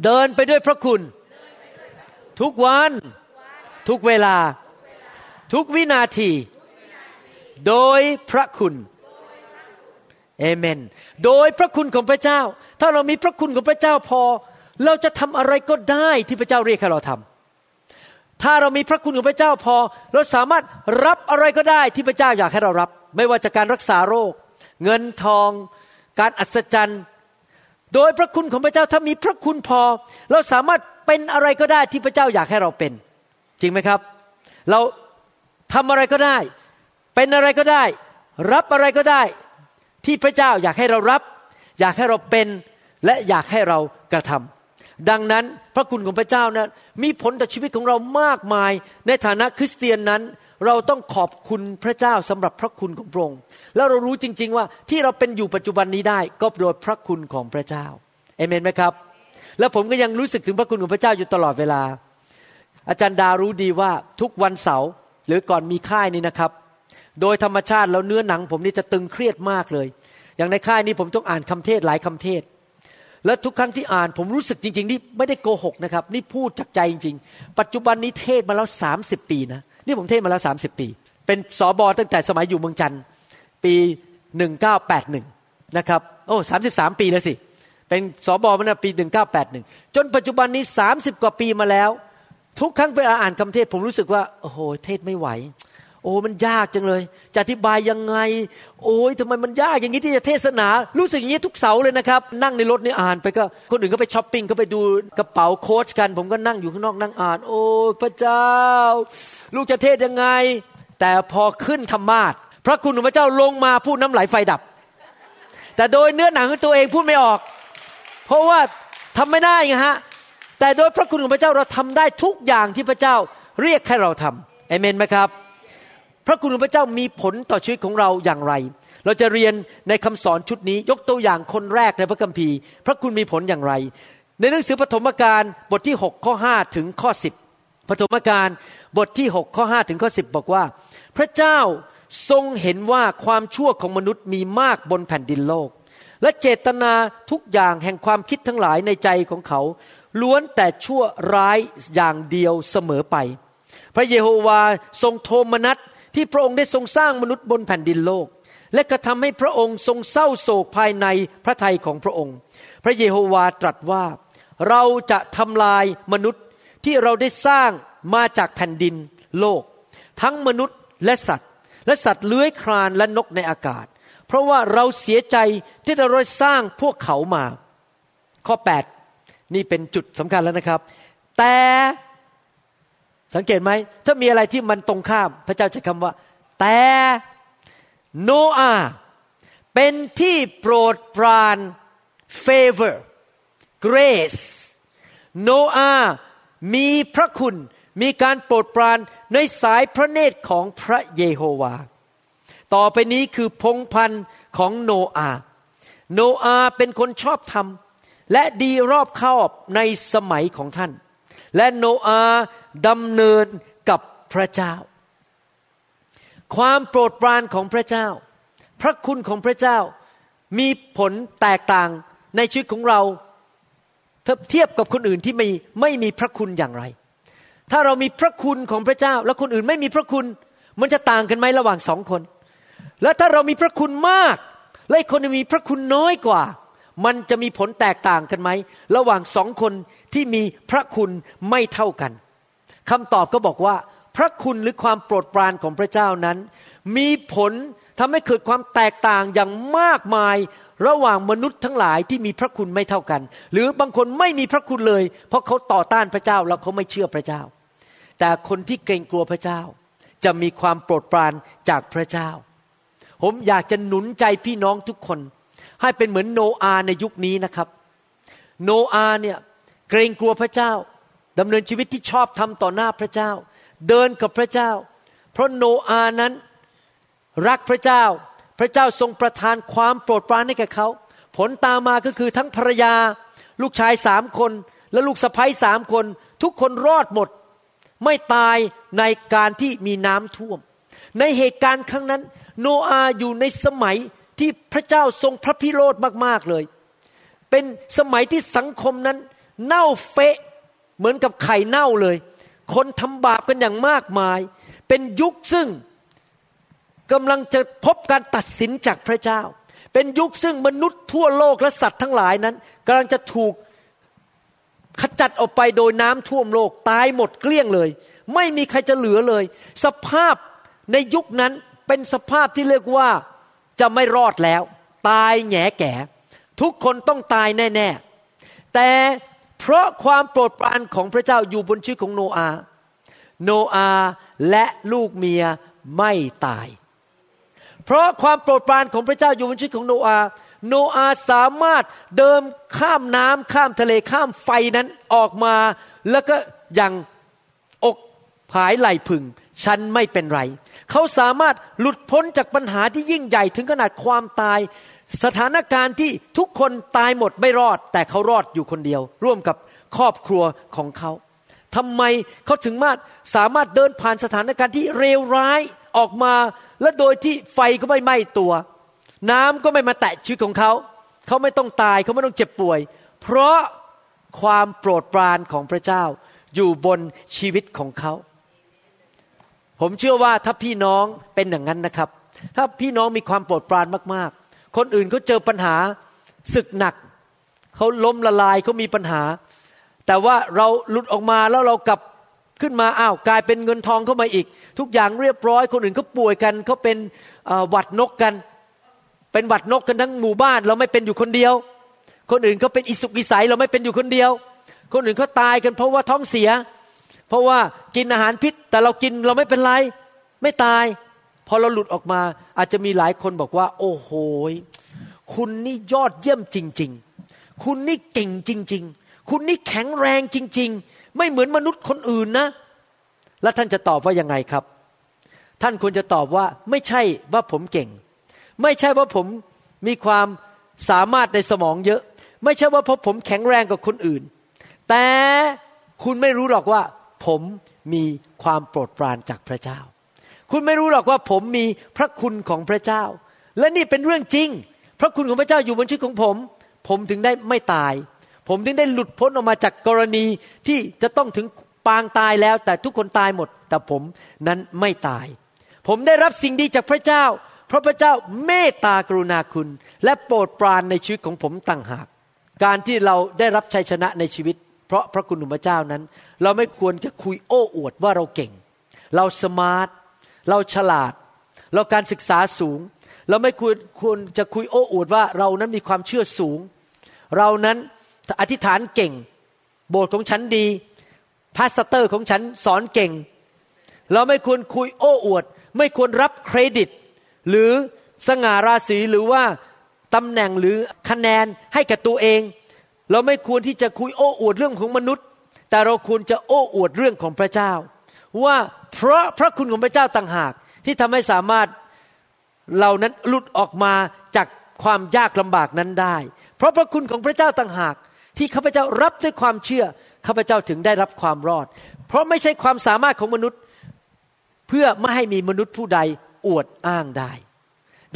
เดินไปด้วยพระคุณ ทุกวัน ทุกเวลา ทุกวินาที โดยพระคุณ เอเมน โดยพระคุณของพระเจ้า ถ้าเรามีพระคุณของพระเจ้าพอ เราจะทำอะไรก็ได้ที่พระเจ้าเรียกให้เราทำถ้าเรามีพระคุณของพระเจ้าพอ เราสามารถรับอะไรก็ได้ที่พระเจ้าอยากให้เรารับ ไม่ว่าจะการรักษาโรค เงินทอง การอัศจรรย์ โดยพระคุณของพระเจ้าถ้ามีพระคุณพอ เราสามารถเป็นอะไรก็ได้ที่พระเจ้าอยากให้เราเป็น จริงไหมครับ เราทำอะไรก็ได้ เป็นอะไรก็ได้ รับอะไรก็ได้ ที่พระเจ้าอยากให้เรารับ อยากให้เราเป็นและอยากให้เรากระทำดังนั้นพระคุณของพระเจ้านั้นมีผลต่อชีวิตของเรามากมาย ในฐานะคริสเตียนนั้น เราต้องขอบคุณพระเจ้าสำหรับพระคุณของพระองค์แล้วเรารู้จริง ๆ ว่าที่เราเป็นอยู่ปัจจุบันนี้ได้ก็โดยพระคุณของพระเจ้าเอเมนไหมครับ แล้วผมก็ยังรู้สึกถึงพระคุณของพระเจ้าอยู่ตลอดเวลา อาจารย์ดารู้ดีว่าทุกวันเสาร์หรือก่อนมีค่ายนี้นะครับ โดยธรรมชาติแล้วเนื้อหนังผมนี่จะตึงเครียดมากเลย อย่างในค่ายนี้ผมต้องอ่านคำเทศหลายคำเทศ และทุกครั้งที่อ่านผมรู้สึกจริง ๆ นี่ไม่ได้โกหกนะครับ นี่พูดจากใจจริง ๆ ปัจจุบันนี้เทศมาแล้ว30ปีนะนี่ผมเทศมาแล้ว30ปี เป็นสอบอตั้งแต่สมัยอยู่เมืองจันทร์ปี1981นะครับโอ้33ปีแล้วสิ เป็นสอบอมาปี1981จนปัจจุบันนี้30กว่าปีมาแล้ว ทุกครั้งเวลาอ่านคำเทศผมรู้สึกว่าโอ้โหเทศไม่ไหว โอ้มันยากจังเลย จะอธิบายยังไง โอ้ยทำไมมันยากอย่างนี้ที่จะเทศนา รู้สึกอย่างนี้ทุกเสาเลยนะครับ นั่งในรถนี่อ่านไปก็คนอื่นก็ไปช้อปปิ้งก็ไปดูกระเป๋าโค้ชกัน ผมก็นั่งอยู่ข้างนอกนั่งอ่าน โอ้พระเจ้า ลูกจะเทศยังไง แต่พอขึ้นธรรมาทพระคุณของพระเจ้าลงมาพูดน้ำไหลไฟดับ แต่โดยเนื้อหนังของตัวเองพูดไม่ออก เพราะว่าทำไม่ได้ไงฮะแต่โดยพระคุณของพระเจ้าเราทำได้ทุกอย่างที่พระเจ้าเรียกให้เราทำเอเมนไหมครับ พระคุณของพระเจ้ามีผลต่อชีวิตของเราอย่างไร เราจะเรียนในคำสอนชุดนี้ ยกตัวอย่างคนแรกในพระคัมภีร์ พระคุณมีผลอย่างไร ในหนังสือปฐมกาลบทที่ 6 ข้อ 5 ถึงข้อ 10ปฐมกาลบทที่ 6 ข้อ 5 ถึงข้อ 10 บอกว่า พระเจ้าทรงเห็นว่าความชั่วของมนุษย์มีมากบนแผ่นดินโลก และเจตนาทุกอย่างแห่งความคิดทั้งหลายในใจของเขา ล้วนแต่ชั่วร้ายอย่างเดียวเสมอไป พระเยโฮวาทรงโทมนัส ที่พระองค์ได้ทรงสร้างมนุษย์บนแผ่นดินโลก และกระทำให้พระองค์ทรงเศร้าโศกภายในพระทัยของพระองค์ พระเยโฮวาตรัสว่า เราจะทำลายมนุษย์ที่เราได้สร้างมาจากแผ่นดินโลก ทั้งมนุษย์และสัตว์ และสัตว์เลื้อยคลานและนกในอากาศ เพราะว่าเราเสียใจที่เราได้สร้างพวกเขามา ข้อ 8 นี่เป็นจุดสำคัญแล้วนะครับ แต่ สังเกตไหมถ้ามีอะไรที่มันตรงข้าม พระเจ้าใช้คำว่า แต่โนอาเป็นที่โปรดปราน favor grace โนอามีพระคุณมีการโปรดปรานในสายพระเนตรของพระเยโฮวา ต่อไปนี้คือพงพันธ์ของโนอา โนอาเป็นคนชอบธรรม และดีรอบคอบในสมัยของท่าน และโนอาดำเนินกับพระเจ้า ความโปรดปรานของพระเจ้า พระคุณของพระเจ้ามีผลแตกต่างในชีวิตของเราเทียบกับคนอื่นที่ไม่ไม่มีพระคุณอย่างไร ถ้าเรามีพระคุณของพระเจ้า แล้วคนอื่นไม่มีพระคุณ มันจะต่างกันไหมระหว่างสองคน และถ้าเรามีพระคุณมาก และคนมีพระคุณน้อยกว่า มันจะมีผลแตกต่างกันไหม ระหว่างสองคนที่มีพระคุณไม่เท่ากันคำตอบก็บอกว่า พระคุณหรือความโปรดปรานของพระเจ้านั้น มีผลทำให้เกิดความแตกต่างอย่างมากมายระหว่างมนุษย์ทั้งหลายที่มีพระคุณไม่เท่ากัน หรือบางคนไม่มีพระคุณเลย เพราะเขาต่อต้านพระเจ้าแล้วเขาไม่เชื่อพระเจ้า แต่คนที่เกรงกลัวพระเจ้า จะมีความโปรดปรานจากพระเจ้า ผมอยากจะหนุนใจพี่น้องทุกคน ให้เป็นเหมือนโนอาในยุคนี้นะครับ โนอาเนี่ยเกรงกลัวพระเจ้าดำเนินชีวิตที่ชอบทำต่อหน้าพระเจ้า เดินกับพระเจ้า เพราะโนอานั้นรักพระเจ้า พระเจ้าทรงประทานความโปรดปรานให้แก่เขา ผลตามมาก็คือทั้งภรรยา ลูกชายสามคน และลูกสะใภ้สามคน ทุกคนรอดหมด ไม่ตายในการที่มีน้ำท่วม ในเหตุการณ์ครั้งนั้น โนอาอยู่ในสมัย ที่พระเจ้าทรงพระพิโรธมากๆเลย เป็นสมัยที่สังคมนั้น เน่าเฟะเหมือนกับไข่เน่าเลย คนทำบาปกันอย่างมากมาย เป็นยุคซึ่งกำลังจะพบการตัดสินจากพระเจ้า เป็นยุคซึ่งมนุษย์ทั่วโลกและสัตว์ทั้งหลายนั้นกำลังจะถูกขจัดออกไปโดยน้ำท่วมโลกตายหมดเกลี้ยงเลย ไม่มีใครจะเหลือเลย สภาพในยุคนั้นเป็นสภาพที่เรียกว่า จะไม่รอดแล้ว ตายแง่แก่ ทุกคนต้องตายแน่ๆ แต่เพราะความโปรดปรานของพระเจ้าอยู่บนชีวิตของโนอา โนอาและลูกเมียไม่ตาย เพราะความโปรดปรานของพระเจ้าอยู่บนชีวิตของโนอา โนอาสามารถเดินข้ามน้ำข้ามทะเลข้ามไฟนั้นออกมา แล้วก็ย่างอกผายไหลพึง ฉันไม่เป็นไร เขาสามารถหลุดพ้นจากปัญหาที่ยิ่งใหญ่ถึงขนาดความตาย สถานการณ์ที่ทุกคนตายหมดไม่รอด แต่เขารอดอยู่คนเดียว ร่วมกับครอบครัวของเขาทำไมเขาถึงมาสามารถเดินผ่านสถานการณ์ที่เลวร้ายออกมา และโดยที่ไฟก็ไม่ไหม้ตัว น้ำก็ไม่มาแตะชีวิตของเขา เขาไม่ต้องตายเขาไม่ต้องเจ็บป่วย เพราะความโปรดปรานของพระเจ้าอยู่บนชีวิตของเขา ผมเชื่อว่าถ้าพี่น้องเป็นอย่างนั้นนะครับ ถ้าพี่น้องมีความโปรดปรานมากๆ คนอื่นเขาเจอปัญหาศึกหนักเขาล้มละลายเขามีปัญหา แต่ว่าเราหลุดออกมาแล้วเรากลับขึ้นมาอ้าวกลายเป็นเงินทองเข้ามาอีก ทุกอย่างเรียบร้อย คนอื่นเขาป่วยกันเขาเป็นหวัดนกกัน เป็นหวัดนกกันทั้งหมู่บ้าน เราไม่เป็นอยู่คนเดียว คนอื่นเขาเป็นอิสุกอิสัยเราไม่เป็นอยู่คนเดียว คนอื่นเขาตายกันเพราะว่าท้องเสีย เพราะว่ากินอาหารพิษ แต่เรากินเราไม่เป็นไร ไม่ตาย พอเราหลุดออกมาอาจจะมีหลายคนบอกว่า โอ้โหคุณนี่ยอดเยี่ยมจริง ๆ คุณนี่เก่งจริง ๆ คุณนี่แข็งแรงจริง ๆ ไม่เหมือนมนุษย์คนอื่นนะ แล้วท่านจะตอบว่ายังไงครับ ท่านควรจะตอบว่าไม่ใช่ว่าผมเก่ง ไม่ใช่ว่าผมมีความสามารถในสมองเยอะ ไม่ใช่ว่าเพราะผมแข็งแรงกว่าคนอื่น แต่คุณไม่รู้หรอกว่า ผมมีความโปรดปรานจากพระเจ้า คุณไม่รู้หรอกว่าผมมีพระคุณของพระเจ้า และนี่เป็นเรื่องจริง พระคุณของพระเจ้าอยู่บนชีวิตของผม ผมถึงได้ไม่ตาย ผมถึงได้หลุดพ้นออกมาจากกรณีที่จะต้องถึงปางตายแล้ว แต่ทุกคนตายหมด แต่ผมนั้นไม่ตาย ผมได้รับสิ่งดีจากพระเจ้า เพราะพระเจ้าเมตตากรุณาคุณ และโปรดปรานในชีวิตของผมต่างหาก การที่เราได้รับชัยชนะในชีวิต เพราะพระคุณของพระเจ้านั้น เราไม่ควรจะคุยโอ้อวดว่าเราเก่ง เราสมาร์ทเราฉลาด เราการศึกษาสูง เราไม่ควรควรจะคุยโอ้อวดว่าเรานั้นมีความเชื่อสูง เรานั้นอธิษฐานเก่ง โบสถ์ของฉันดี pastor ของฉันสอนเก่ง เราไม่ควรคุยโอ้อวด ไม่ควรรับเครดิต หรือสง่าราศีหรือว่าตำแหน่งหรือคะแนนให้กับตัวเอง เราไม่ควรที่จะคุยโอ้อวดเรื่องของมนุษย์ แต่เราควรจะโอ้อวดเรื่องของพระเจ้า ว่าเพราะพระคุณของพระเจ้าต่างหาก ที่ทำให้สามารถเรานั้นหลุดออกมาจากความยากลำบากนั้นได้ เพราะพระคุณของพระเจ้าต่างหาก ที่ข้าพเจ้ารับด้วยความเชื่อข้าพเจ้าถึงได้รับความรอด เพราะไม่ใช่ความสามารถของมนุษย์ เพื่อไม่ให้มีมนุษย์ผู้ใดอวดอ้างได้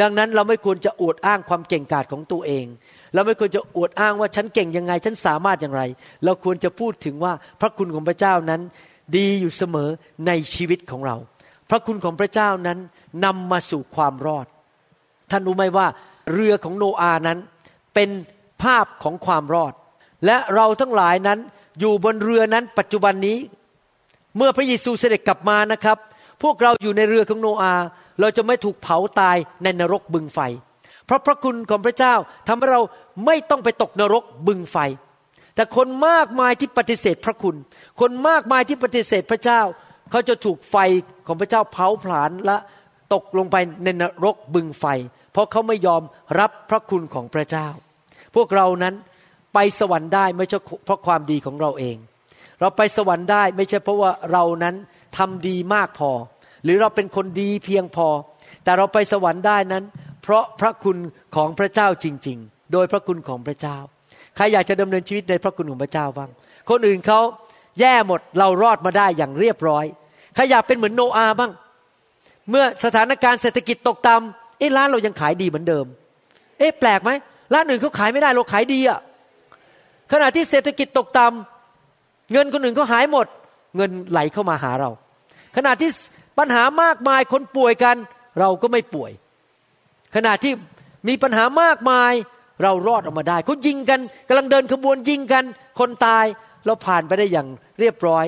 ดังนั้นเราไม่ควรจะอวดอ้างความเก่งกาจของตัวเอง เราไม่ควรจะอวดอ้างว่าฉันเก่งยังไง ฉันสามารถอย่างไร เราควรจะพูดถึงว่าพระคุณของพระเจ้านั้น ดีอยู่เสมอในชีวิตของเรา พระคุณของพระเจ้านั้นนำมาสู่ความรอด ท่านรู้ไหมว่า เรือของโนอานั้น เป็นภาพของความรอด และเราทั้งหลายนั้นอยู่บนเรือนั้นปัจจุบันนี้ เมื่อพระเยซูเสด็จกลับมานะครับ พวกเราอยู่ในเรือของโนอา เราจะไม่ถูกเผาตายในนรกบึงไฟ เพราะพระคุณของพระเจ้าทำให้เราไม่ต้องไปตกนรกบึงไฟ แต่คนมากมายที่ปฏิเสธพระคุณ คนมากมายที่ปฏิเสธพระเจ้า เขาจะถูกไฟของพระเจ้าเผาผลาญและตกลงไปในนรกบึงไฟ เพราะเขาไม่ยอมรับพระคุณของพระเจ้า พวกเรานั้นไปสวรรค์ได้ไม่ใช่เพราะความดีของเราเอง เราไปสวรรค์ได้ไม่ใช่เพราะว่าเรานั้นทำดีมากพอ หรือเราเป็นคนดีเพียงพอ แต่เราไปสวรรค์ได้นั้น เพราะพระคุณของพระเจ้าจริง ๆ โดยพระคุณของพระเจ้า ใครอยากจะดำเนินชีวิตในพระคุณของพระเจ้าบ้าง คนอื่นเขาแย่หมดเรารอดมาได้อย่างเรียบร้อย ใครอยากเป็นเหมือนโนอาบ้าง เมื่อสถานการณ์เศรษฐกิจตกต่ำเอ๊ะร้านเรายังขายดีเหมือนเดิม เอ๊ะแปลกไหมร้านอื่นเขาขายไม่ได้เราขายดีอะขณะที่เศรษฐกิจตกต่ำเงินคนอื่นเขาหายหมด เงินไหลเข้ามาหาเรา ขณะที่ ปัญหามากมายคนป่วยกัน เราก็ไม่ป่วย ขณะที่มีปัญหามากมายเรารอดออกมาได้เขายิงกันกำลังเดินขบวนยิงกัน คนตายเราผ่านไปได้อย่างเรียบร้อย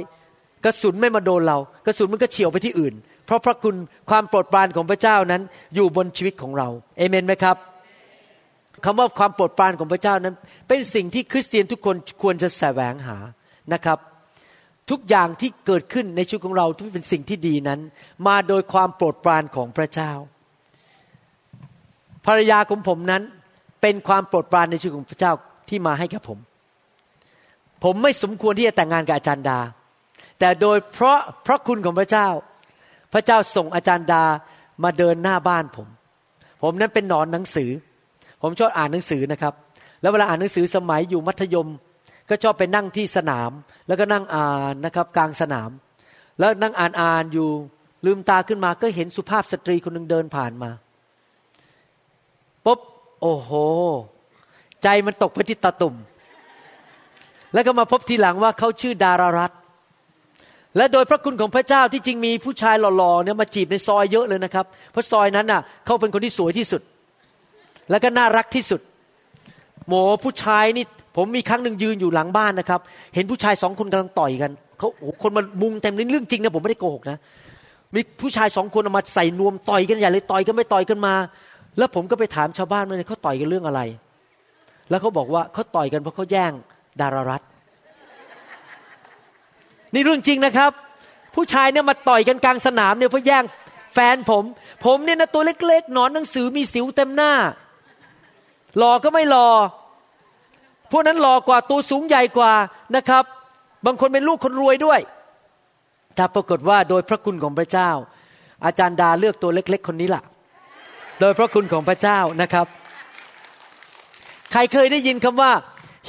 กระสุนไม่มาโดนเรา กระสุนมันก็เฉียวไปที่อื่น เพราะพระคุณความโปรดปรานของพระเจ้านั้นอยู่บนชีวิตของเราเอเมนไหมครับคำว่าความโปรดปรานของพระเจ้านั้น เป็นสิ่งที่คริสเตียนทุกคนควรจะแสวงหานะครับ ทุกอย่างที่เกิดขึ้นในชีวิตของเราที่เป็นสิ่งที่ดีนั้น มาโดยความโปรดปรานของพระเจ้า ภรรยาของผมนั้นเป็นความโปรดปรานในชีวิตของพระเจ้าที่มาให้กับผม ผมไม่สมควรที่จะแต่งงานกับอาจารย์ดา แต่โดยเพราะพระคุณของพระเจ้า พระเจ้าส่งอาจารย์ดามาเดินหน้าบ้านผม ผมนั้นเป็นหนอนหนังสือ ผมชอบอ่านหนังสือนะครับ แล้วเวลาอ่านหนังสือสมัยอยู่มัธยม ก็ชอบไปนั่งที่สนาม แล้วก็นั่งอ่านนะครับกลางสนาม แล้วนั่งอ่านอ่านอยู่ลืมตาขึ้นมาก็เห็นสุภาพสตรีคนหนึ่งเดินผ่านมาปุ๊บโอ้โห ใจมันตกไปที่ตาตุ่ม แล้วก็มาพบทีหลังว่าเขาชื่อดารารัตและโดยพระคุณของพระเจ้าที่จริงมีผู้ชายหล่อๆเนี่ยมาจีบในซอยเยอะเลยนะครับ เพราะซอยนั้นน่ะเขาเป็นคนที่สวยที่สุด แล้วก็น่ารักที่สุดโหมผู้ชายนี่ ผมมีครั้งหนึ่งยืนอยู่หลังบ้านนะครับ เห็นผู้ชายสองคนกำลังต่อยกันเขาโอ้คนมามุงเต็มเลยเรื่องจริงนะผมไม่ได้โกหกนะมีผู้ชายสองคนมาใส่นวมต่อยกันใหญ่เลยต่อยกันไม่ต่อยกันมา แล้วผมก็ไปถามชาวบ้านว่าเขาต่อยกันเรื่องอะไร แล้วเขาบอกว่าเขาต่อยกันเพราะเขาแย่งดารารัตนี่เรื่องจริงนะครับ ผู้ชายเนี่ยมาต่อยกันกลางสนามเนี่ยเพราะแย่งแฟนผม ผมเนี่ยนะตัวเล็กๆ หนอนหนังสือมีสิวเต็มหน้าหล่อก็ไม่หล่อ พวกนั้นหล่อกว่าตัวสูงใหญ่กว่านะครับ บางคนเป็นลูกคนรวยด้วยแต่ปรากฏว่าโดยพระคุณของพระเจ้า อาจารย์ดาเลือกตัวเล็ก ๆ คนนี้ล่ะ โดยพระคุณของพระเจ้านะครับ ใครเคยได้ยินคำว่า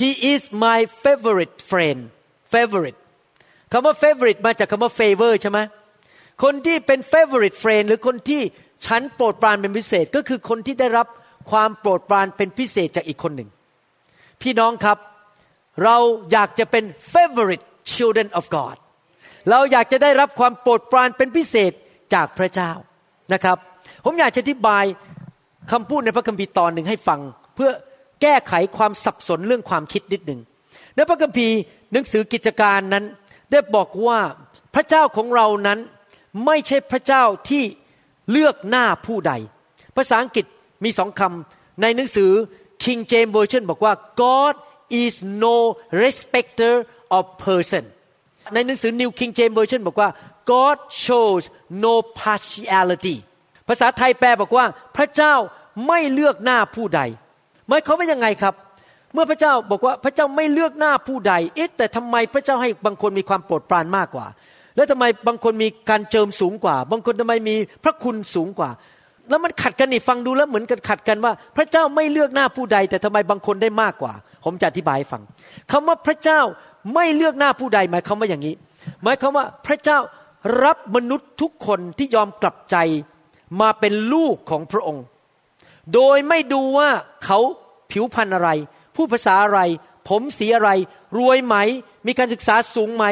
he is my favorite friend favorite คำว่า favorite มาจากคำว่า favor ใช่ไหมคนที่เป็น favorite friend หรือคนที่ฉันโปรดปรานเป็นพิเศษก็คือคนที่ได้รับความโปรดปรานเป็นพิเศษจากอีกคนหนึ่ง พี่น้องครับ เราอยากจะเป็น favorite children of God เราอยากจะได้รับความโปรดปรานเป็นพิเศษจากพระเจ้านะครับ ผมอยากจะอธิบายคำพูดในพระคัมภีร์ตอนหนึ่งให้ฟัง เพื่อแก้ไขความสับสนเรื่องความคิดนิดหนึ่งในพระคัมภีร์หนังสือกิจการนั้น ได้บอกว่าพระเจ้าของเรานั้นไม่ใช่พระเจ้าที่เลือกหน้าผู้ใด ภาษาอังกฤษมีสองคำในหนังสือ King James Version บอกว่า God is no respecter of person ในหนังสือ New King James Version บอกว่า God shows no partiality ภาษาไทยแปลบอกว่า พระเจ้าไม่เลือกหน้าผู้ใดหมายความว่ายังไงครับ เมื่อพระเจ้าบอกว่าพระเจ้าไม่เลือกหน้าผู้ใด เอ๊ะแต่ทำไมพระเจ้าให้บางคนมีความโปรดปรานมากกว่า แล้วทำไมบางคนมีการเจิมสูงกว่า บางคนทำไมมีพระคุณสูงกว่า แล้วมันขัดกันนี่ฟังดูแล้วเหมือนกันขัดกันว่า พระเจ้าไม่เลือกหน้าผู้ใด แต่ทำไมบางคนได้มากกว่า ผมจะอธิบายให้ฟังคำว่าพระเจ้าไม่เลือกหน้าผู้ใดหมายความว่าอย่างนี้ หมายความว่าพระเจ้ารับมนุษย์ทุกคนที่ยอมกลับใจมาเป็นลูกของพระองค์ โดยไม่ดูว่าเขาผิวพรรณอะไร ผู้ภาษาอะไร ผมสีอะไร รวยไหม มีการศึกษาสูงไหม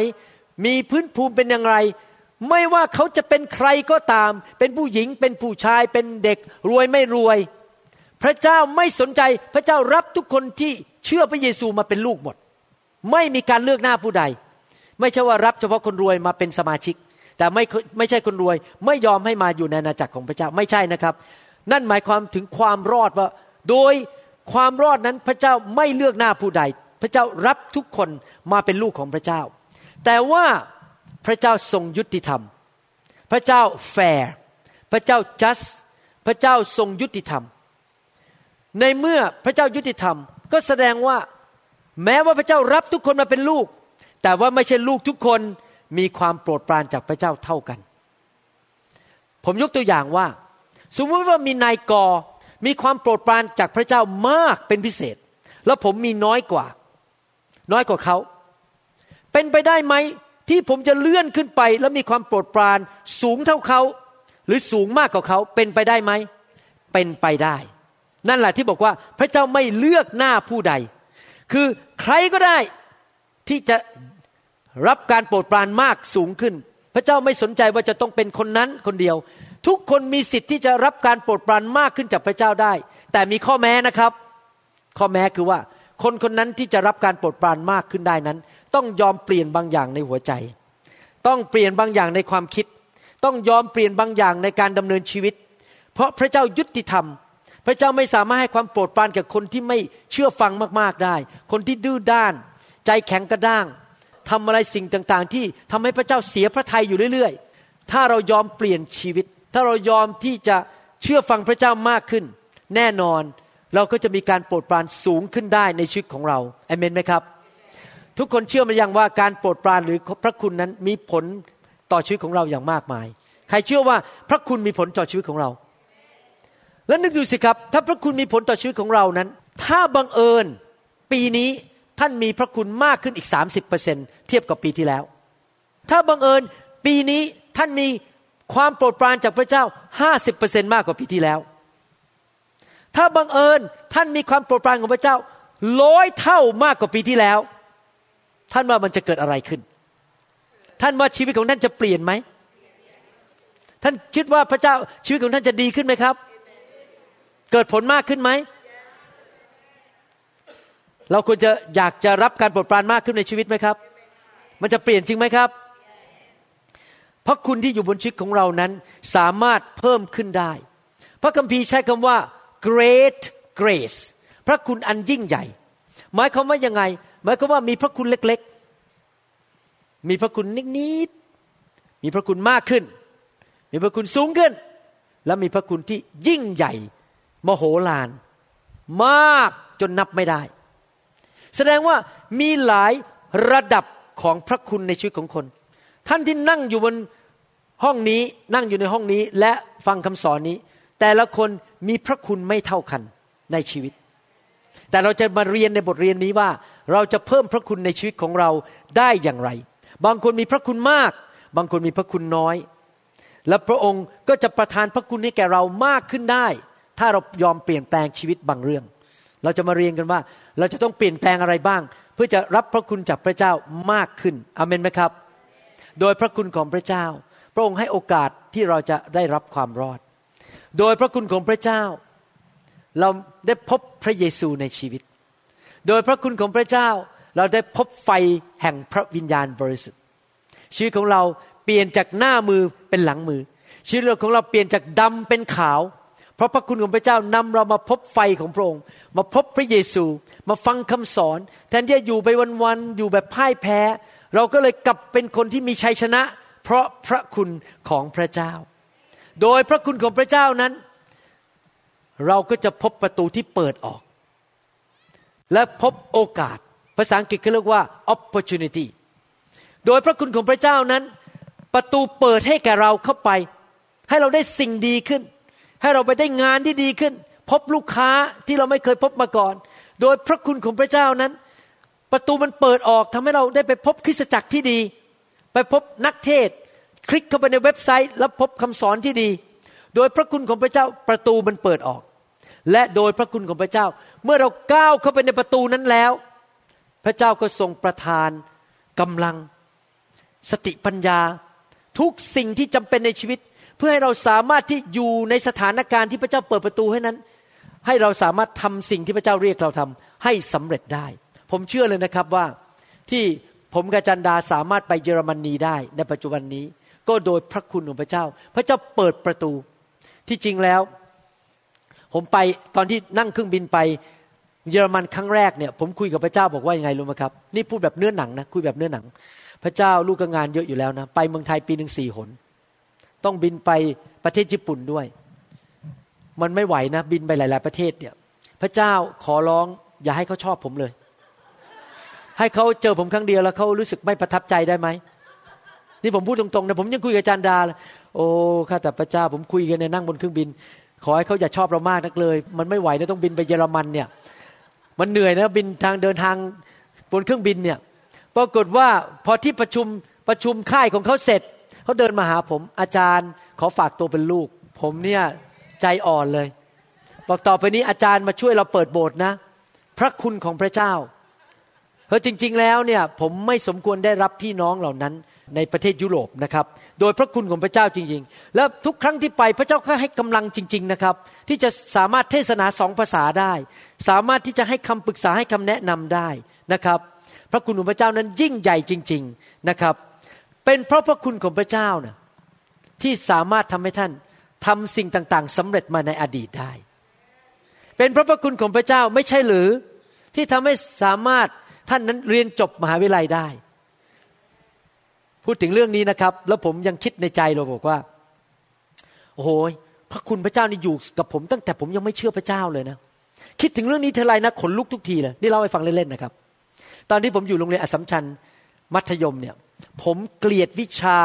มีพื้นภูมิเป็นอย่างไร ไม่ว่าเขาจะเป็นใครก็ตาม เป็นผู้หญิงเป็นผู้ชายเป็นเด็กรวยไม่รวย พระเจ้าไม่สนใจพระเจ้ารับทุกคนที่เชื่อพระเยซูมาเป็นลูกหมด ไม่มีการเลือกหน้าผู้ใด ไม่ใช่ว่ารับเฉพาะคนรวยมาเป็นสมาชิก แต่ไม่ไม่ใช่คนรวย ไม่ยอมให้มาอยู่ในอาณาจักรของพระเจ้าไม่ใช่นะครับ นั่นหมายความถึงความรอดว่า โดยความรอดนั้นพระเจ้าไม่เลือกหน้าผู้ใด พระเจ้ารับทุกคนมาเป็นลูกของพระเจ้า แต่ว่า พระเจ้าทรงยุติธรรม พระเจ้าแฟร์พระเจ้า just พระเจ้าทรงยุติธรรม ในเมื่อพระเจ้ายุติธรรม ก็แสดงว่าแม้ว่าพระเจ้ารับทุกคนมาเป็นลูก แต่ว่าไม่ใช่ลูกทุกคนมีความโปรดปรานจากพระเจ้าเท่ากัน ผมยกตัวอย่างว่า สมมติว่ามีนายกมีความโปรดปรานจากพระเจ้ามากเป็นพิเศษ แล้วผมมีน้อยกว่า น้อยกว่าเขา เป็นไปได้ไหม ที่ผมจะเลื่อนขึ้นไปแล้วมีความโปรดปรานสูงเท่าเขา หรือสูงมากกว่าเขาเป็นไปได้ไหม เป็นไปได้ นั่นแหละที่บอกว่าพระเจ้าไม่เลือกหน้าผู้ใด คือใครก็ได้ที่จะรับการโปรดปรานมากสูงขึ้น พระเจ้าไม่สนใจว่าจะต้องเป็นคนนั้นคนเดียว ทุกคนมีสิทธิ์ที่จะรับการโปรดปรานมากขึ้นจากพระเจ้าได้ แต่มีข้อแม้นะครับ ข้อแม้คือว่า คนคนนั้นที่จะรับการโปรดปรานมากขึ้นได้นั้น ต้องยอมเปลี่ยนบางอย่างในหัวใจ ต้องเปลี่ยนบางอย่างในความคิด ต้องยอมเปลี่ยนบางอย่างในการดำเนินชีวิต เพราะพระเจ้ายุติธรรม พระเจ้าไม่สามารถให้ความโปรดปรานกับคนที่ไม่เชื่อฟังมากๆได้ คนที่ดื้อด้าน ใจแข็งกระด้างทำอะไรสิ่งต่างๆ ที่ทำให้พระเจ้าเสียพระทัยอยู่เรื่อยๆ ถ้าเรายอมเปลี่ยนชีวิต ถ้าเรายอมที่จะเชื่อฟังพระเจ้ามากขึ้น แน่นอนเราก็จะมีการโปรดปรานสูงขึ้นได้ในชีวิตของเราเอเมนไหมครับ ทุกคนเชื่อมายังว่าการโปรดปรานหรือพระคุณนั้นมีผลต่อชีวิตของเราอย่างมากมาย ใครเชื่อว่าพระคุณมีผลต่อชีวิตของเรา แล้วนึกดูสิครับ ถ้าพระคุณมีผลต่อชีวิตของเรานั้น ถ้าบังเอิญปีนี้ท่านมีพระคุณมากขึ้นอีก 30%เทียบกับปีที่แล้ว ถ้าบังเอิญปีนี้ท่านมีความโปรดปรานจากพระเจ้า 50%มากกว่าปีที่แล้ว ถ้าบังเอิญท่านมีความโปรดปรานของพระเจ้าร้อยเท่ามากกว่าปีที่แล้ว ท่านว่ามันจะเกิดอะไรขึ้น ท่านว่าชีวิตของท่านจะเปลี่ยนไหม ท่านคิดว่าพระเจ้าชีวิตของท่านจะดีขึ้นไหมครับ เกิดผลมากขึ้นไหม เราควรจะอยากจะรับการโปรดปรานมากขึ้นในชีวิตไหมครับ มันจะเปลี่ยนจริงไหมครับพระคุณที่อยู่บนชีวิตของเรานั้นสามารถเพิ่มขึ้นได้ พระคัมภีร์ใช้คำว่า great grace พระคุณอันยิ่งใหญ่ หมายความว่ายังไง หมายความว่ามีพระคุณเล็กๆ มีพระคุณนิดๆ มีพระคุณมากขึ้น มีพระคุณสูงขึ้น และมีพระคุณที่ยิ่งใหญ่มโหฬารมากจนนับไม่ได้ แสดงว่ามีหลายระดับของพระคุณในชีวิตของคน ท่านที่นั่งอยู่บนห้องนี้นั่งอยู่ในห้องนี้และฟังคำสอนนี้ แต่ละคนมีพระคุณไม่เท่ากันในชีวิต แต่เราจะมาเรียนในบทเรียนนี้ว่า เราจะเพิ่มพระคุณในชีวิตของเราได้อย่างไร บางคนมีพระคุณมาก บางคนมีพระคุณน้อย และพระองค์ก็จะประทานพระคุณให้แก่เรามากขึ้นได้ ถ้าเรายอมเปลี่ยนแปลงชีวิตบางเรื่อง เราจะมาเรียนกันว่า เราจะต้องเปลี่ยนแปลงอะไรบ้าง เพื่อจะรับพระคุณจากพระเจ้ามากขึ้นอเมนไหมครับ โดยพระคุณของพระเจ้า พระองค์ให้โอกาสที่เราจะได้รับความรอด โดยพระคุณของพระเจ้า เราได้พบพระเยซูในชีวิต โดยพระคุณของพระเจ้าเราได้พบไฟแห่งพระวิญญาณบริสุทธิ์ ชีวิตของเราเปลี่ยนจากหน้ามือเป็นหลังมือ ชีวิตของเราเปลี่ยนจากดำเป็นขาว เพราะพระคุณของพระเจ้านำเรามาพบไฟของพระองค์ มาพบพระเยซู มาฟังคำสอน แทนที่จะอยู่ไปวันๆอยู่แบบพ่ายแพ้ เราก็เลยกลับเป็นคนที่มีชัยชนะ เพราะพระคุณของพระเจ้า โดยพระคุณของพระเจ้านั้น เราก็จะพบประตูที่เปิดออก และพบโอกาส ภาษาอังกฤษเขาเรียกว่า opportunity โดยพระคุณของพระเจ้านั้น ประตูเปิดให้แก่เราเข้าไป ให้เราได้สิ่งดีขึ้น ให้เราไปได้งานที่ดีขึ้น พบลูกค้าที่เราไม่เคยพบมาก่อน โดยพระคุณของพระเจ้านั้น ประตูมันเปิดออกทำให้เราได้ไปพบคริสตจักรที่ดี ไปพบนักเทศ คลิกเข้าไปในเว็บไซต์ แล้วพบคำสอนที่ดี โดยพระคุณของพระเจ้าประตูมันเปิดออก และโดยพระคุณของพระเจ้า เมื่อเราก้าวเข้าไปในประตูนั้นแล้ว พระเจ้าก็ทรงประทานกำลัง สติปัญญา ทุกสิ่งที่จำเป็นในชีวิต เพื่อให้เราสามารถที่อยู่ในสถานการณ์ที่พระเจ้าเปิดประตูให้นั้น ให้เราสามารถทำสิ่งที่พระเจ้าเรียกเราทำให้สำเร็จได้ ผมเชื่อเลยนะครับว่าที่ผมกับจันดาสามารถไปเยอรมนีได้ในปัจจุบันนี้ ก็โดยพระคุณของพระเจ้า พระเจ้าเปิดประตู ที่จริงแล้ว ผมไปตอนที่นั่งเครื่องบินไปเยอรมันครั้งแรกเนี่ยผมคุยกับพระเจ้าบอกว่ายังไงรู้ไหมครับ นี่พูดแบบเนื้อหนังนะคุยแบบเนื้อหนัง พระเจ้าลูกก็งานเยอะอยู่แล้วนะ ไปเมืองไทยปีหนึ่งสี่หน ต้องบินไปประเทศญี่ปุ่นด้วย มันไม่ไหวนะบินไปหลาย ๆ ประเทศเนี่ย พระเจ้าขอร้องอย่าให้เขาชอบผมเลย ให้เขาเจอผมครั้งเดียวแล้วเขารู้สึกไม่ประทับใจได้ไหมนี่ผมพูดตรงๆนะผมยังคุยกับจารย์ดาเลยโอ้ข้าแต่พระเจ้าผมคุยกันในนั่งบนเครื่องบิน ขอให้เขาอย่าชอบเรามากนักเลย มันไม่ไหวนะต้องบินไปเยอรมันเนี่ย มันเหนื่อยนะบินทางเดินทางบนเครื่องบินเนี่ย ปรากฏว่าพอที่ประชุมประชุมค่ายของเขาเสร็จ เขาเดินมาหาผม อาจารย์ขอฝากตัวเป็นลูก ผมเนี่ยใจอ่อนเลย บอกต่อไปนี้อาจารย์มาช่วยเราเปิดโบสถ์นะ พระคุณของพระเจ้าเพราะจริง ๆ แล้วเนี่ยผมไม่สมควรได้รับพี่น้องเหล่านั้น ในประเทศยุโรปนะครับ โดยพระคุณของพระเจ้าจริง ๆ แล้วทุกครั้งที่ไปพระเจ้าก็ให้กำลังจริง ๆ นะครับ ที่จะสามารถเทศนาสองภาษาได้ สามารถที่จะให้คำปรึกษาให้คำแนะนำได้นะครับ พระคุณของพระเจ้านั้นยิ่งใหญ่จริง ๆนะครับ เป็นเพราะพระคุณของพระเจ้านะที่สามารถทำให้ท่านทำสิ่งต่างๆสำเร็จมาในอดีตได้ เป็นเพราะพระคุณของพระเจ้าไม่ใช่หรือที่ทำให้สามารถท่านนั้นเรียนจบมหาวิทยาลัยได้ พูดถึงเรื่องนี้นะครับ แล้วผมยังคิดในใจเราบอกว่า โอ้โหพระคุณพระเจ้านี่อยู่กับผม ตั้งแต่ผมยังไม่เชื่อพระเจ้าเลยนะคิดถึงเรื่องนี้เท่าไรนะขนลุกทุกทีเลยนี่เล่าให้ฟังเล่นๆนะครับ ตอนที่ผมอยู่โรงเรียนอสสัมชัญมัธยมเนี่ย ผมเกลียดวิชา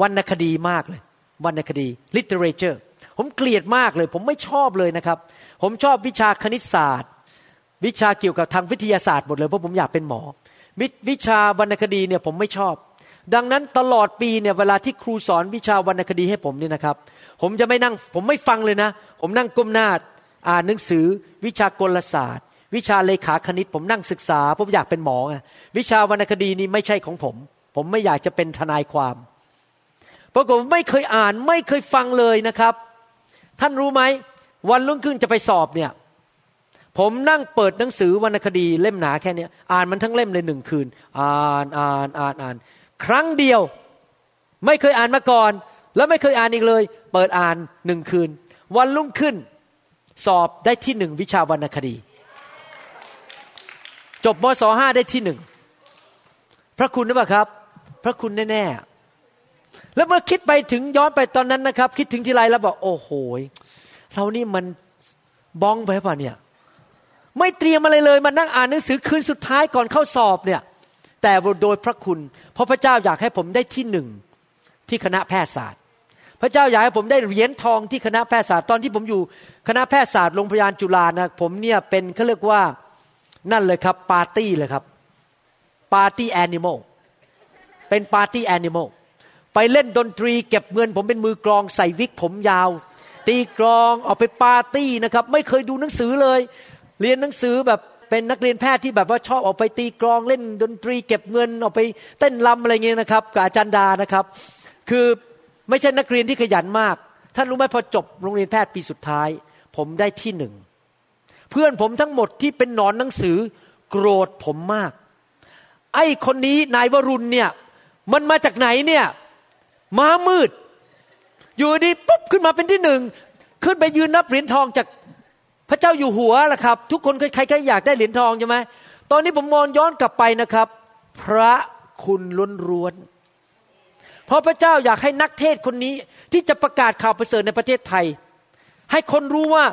วรรณคดีมากเลยวรรณคดี literature ผมเกลียดมากเลย ผมไม่ชอบเลยนะครับ ผมชอบวิชาคณิตศาสตร์ วิชาเกี่ยวกับทางวิทยาศาสตร์หมดเลยเพราะผมอยากเป็นหมอ วิวิชาวรรณคดีเนี่ยผมไม่ชอบ ดังนั้นตลอดปีเนี่ยเวลาที่ครูสอนวิชาวรรณคดีให้ผมเนี่ยนะครับ ผมจะไม่นั่งผมไม่ฟังเลยนะ ผมนั่งก้มหน้าอ่านหนังสือ วิชากลศาสตร์ วิชาเลขาคณิต ผมนั่งศึกษา ผมอยากเป็นหมอไงวิชาวรรณคดีนี่ไม่ใช่ของผม ผมไม่อยากจะเป็นทนายความปรากฏไม่เคยอ่านไม่เคยฟังเลยนะครับ ท่านรู้ไหมวันรุ่งขึ้นจะไปสอบเนี่ยผมนั่งเปิดหนังสือวรรณคดีเล่มหนาแค่นี้อ่านมันทั้งเล่มเลยหนึ่งคืน อ่านอ่านอ่านอ่าน ครั้งเดียว ไม่เคยอ่านมาก่อน แล้วไม่เคยอ่านอีกเลย เปิดอ่านหนึ่งคืน วันรุ่งขึ้น สอบได้ที่หนึ่งวิชาวรรณคดี จบมศห้าได้ที่หนึ่งพระคุณหรือเปล่าครับ พระคุณแน่ๆแล้วเมื่อคิดไปถึงย้อนไปตอนนั้นนะครับ คิดถึงทีไรแล้วบอกโอ้โหเรานี่มันบ๊องไปป่ะเนี่ย ไม่เตรียมอะไรเลยมานั่งอ่านหนังสือคืนสุดท้ายก่อนเข้าสอบเนี่ย แต่โดยพระคุณ เพราะพระเจ้าอยากให้ผมได้ที่หนึ่งที่คณะแพทยศาสตร์ พระเจ้าอยากให้ผมได้เหรียญทองที่คณะแพทยศาสตร์ตอนที่ผมอยู่คณะแพทยศาสตร์โรงพยาบาลจุฬานะผมเนี่ยเป็นเขาเรียกว่านั่นเลยครับปาร์ตี้เลยครับ party animal เป็น party animal ไปเล่นดนตรีเก็บเงิน ผมเป็นมือกลองใส่วิกผมยาว ตีกลองออกไปปาร์ตี้นะครับ ไม่เคยดูหนังสือเลย เรียนหนังสือแบบ เป็นนักเรียนแพทย์ที่แบบว่าชอบออกไปตีกลองเล่นดนตรีเก็บเงินออกไปเต้นรำอะไรเงี้ยนะครับกับอาจารย์ดานะครับ คือไม่ใช่นักเรียนที่ขยันมากท่านรู้ไหมพอจบโรงเรียนแพทย์ปีสุดท้าย ผมได้ที่หนึ่งเพื่อนผมทั้งหมดที่เป็นหนอนหนังสือโกรธผมมาก ไอ้คนนี้นายวรุณเนี่ยมันมาจากไหนเนี่ยม้ามืด อยู่ดีปุ๊บขึ้นมาเป็นที่หนึ่งขึ้นไปยืนนับเหรียญทองจาก พระเจ้าอยู่หัวล่ะครับ ทุกคนใครๆอยากได้เหรียญทองใช่ไหมตอนนี้ผมมองย้อนกลับไปนะครับ พระคุณล้นร้วน เพราะพระเจ้าอยากให้นักเทศคนนี้ที่จะประกาศข่าวประเสริฐในประเทศไทย ให้คนรู้ว่า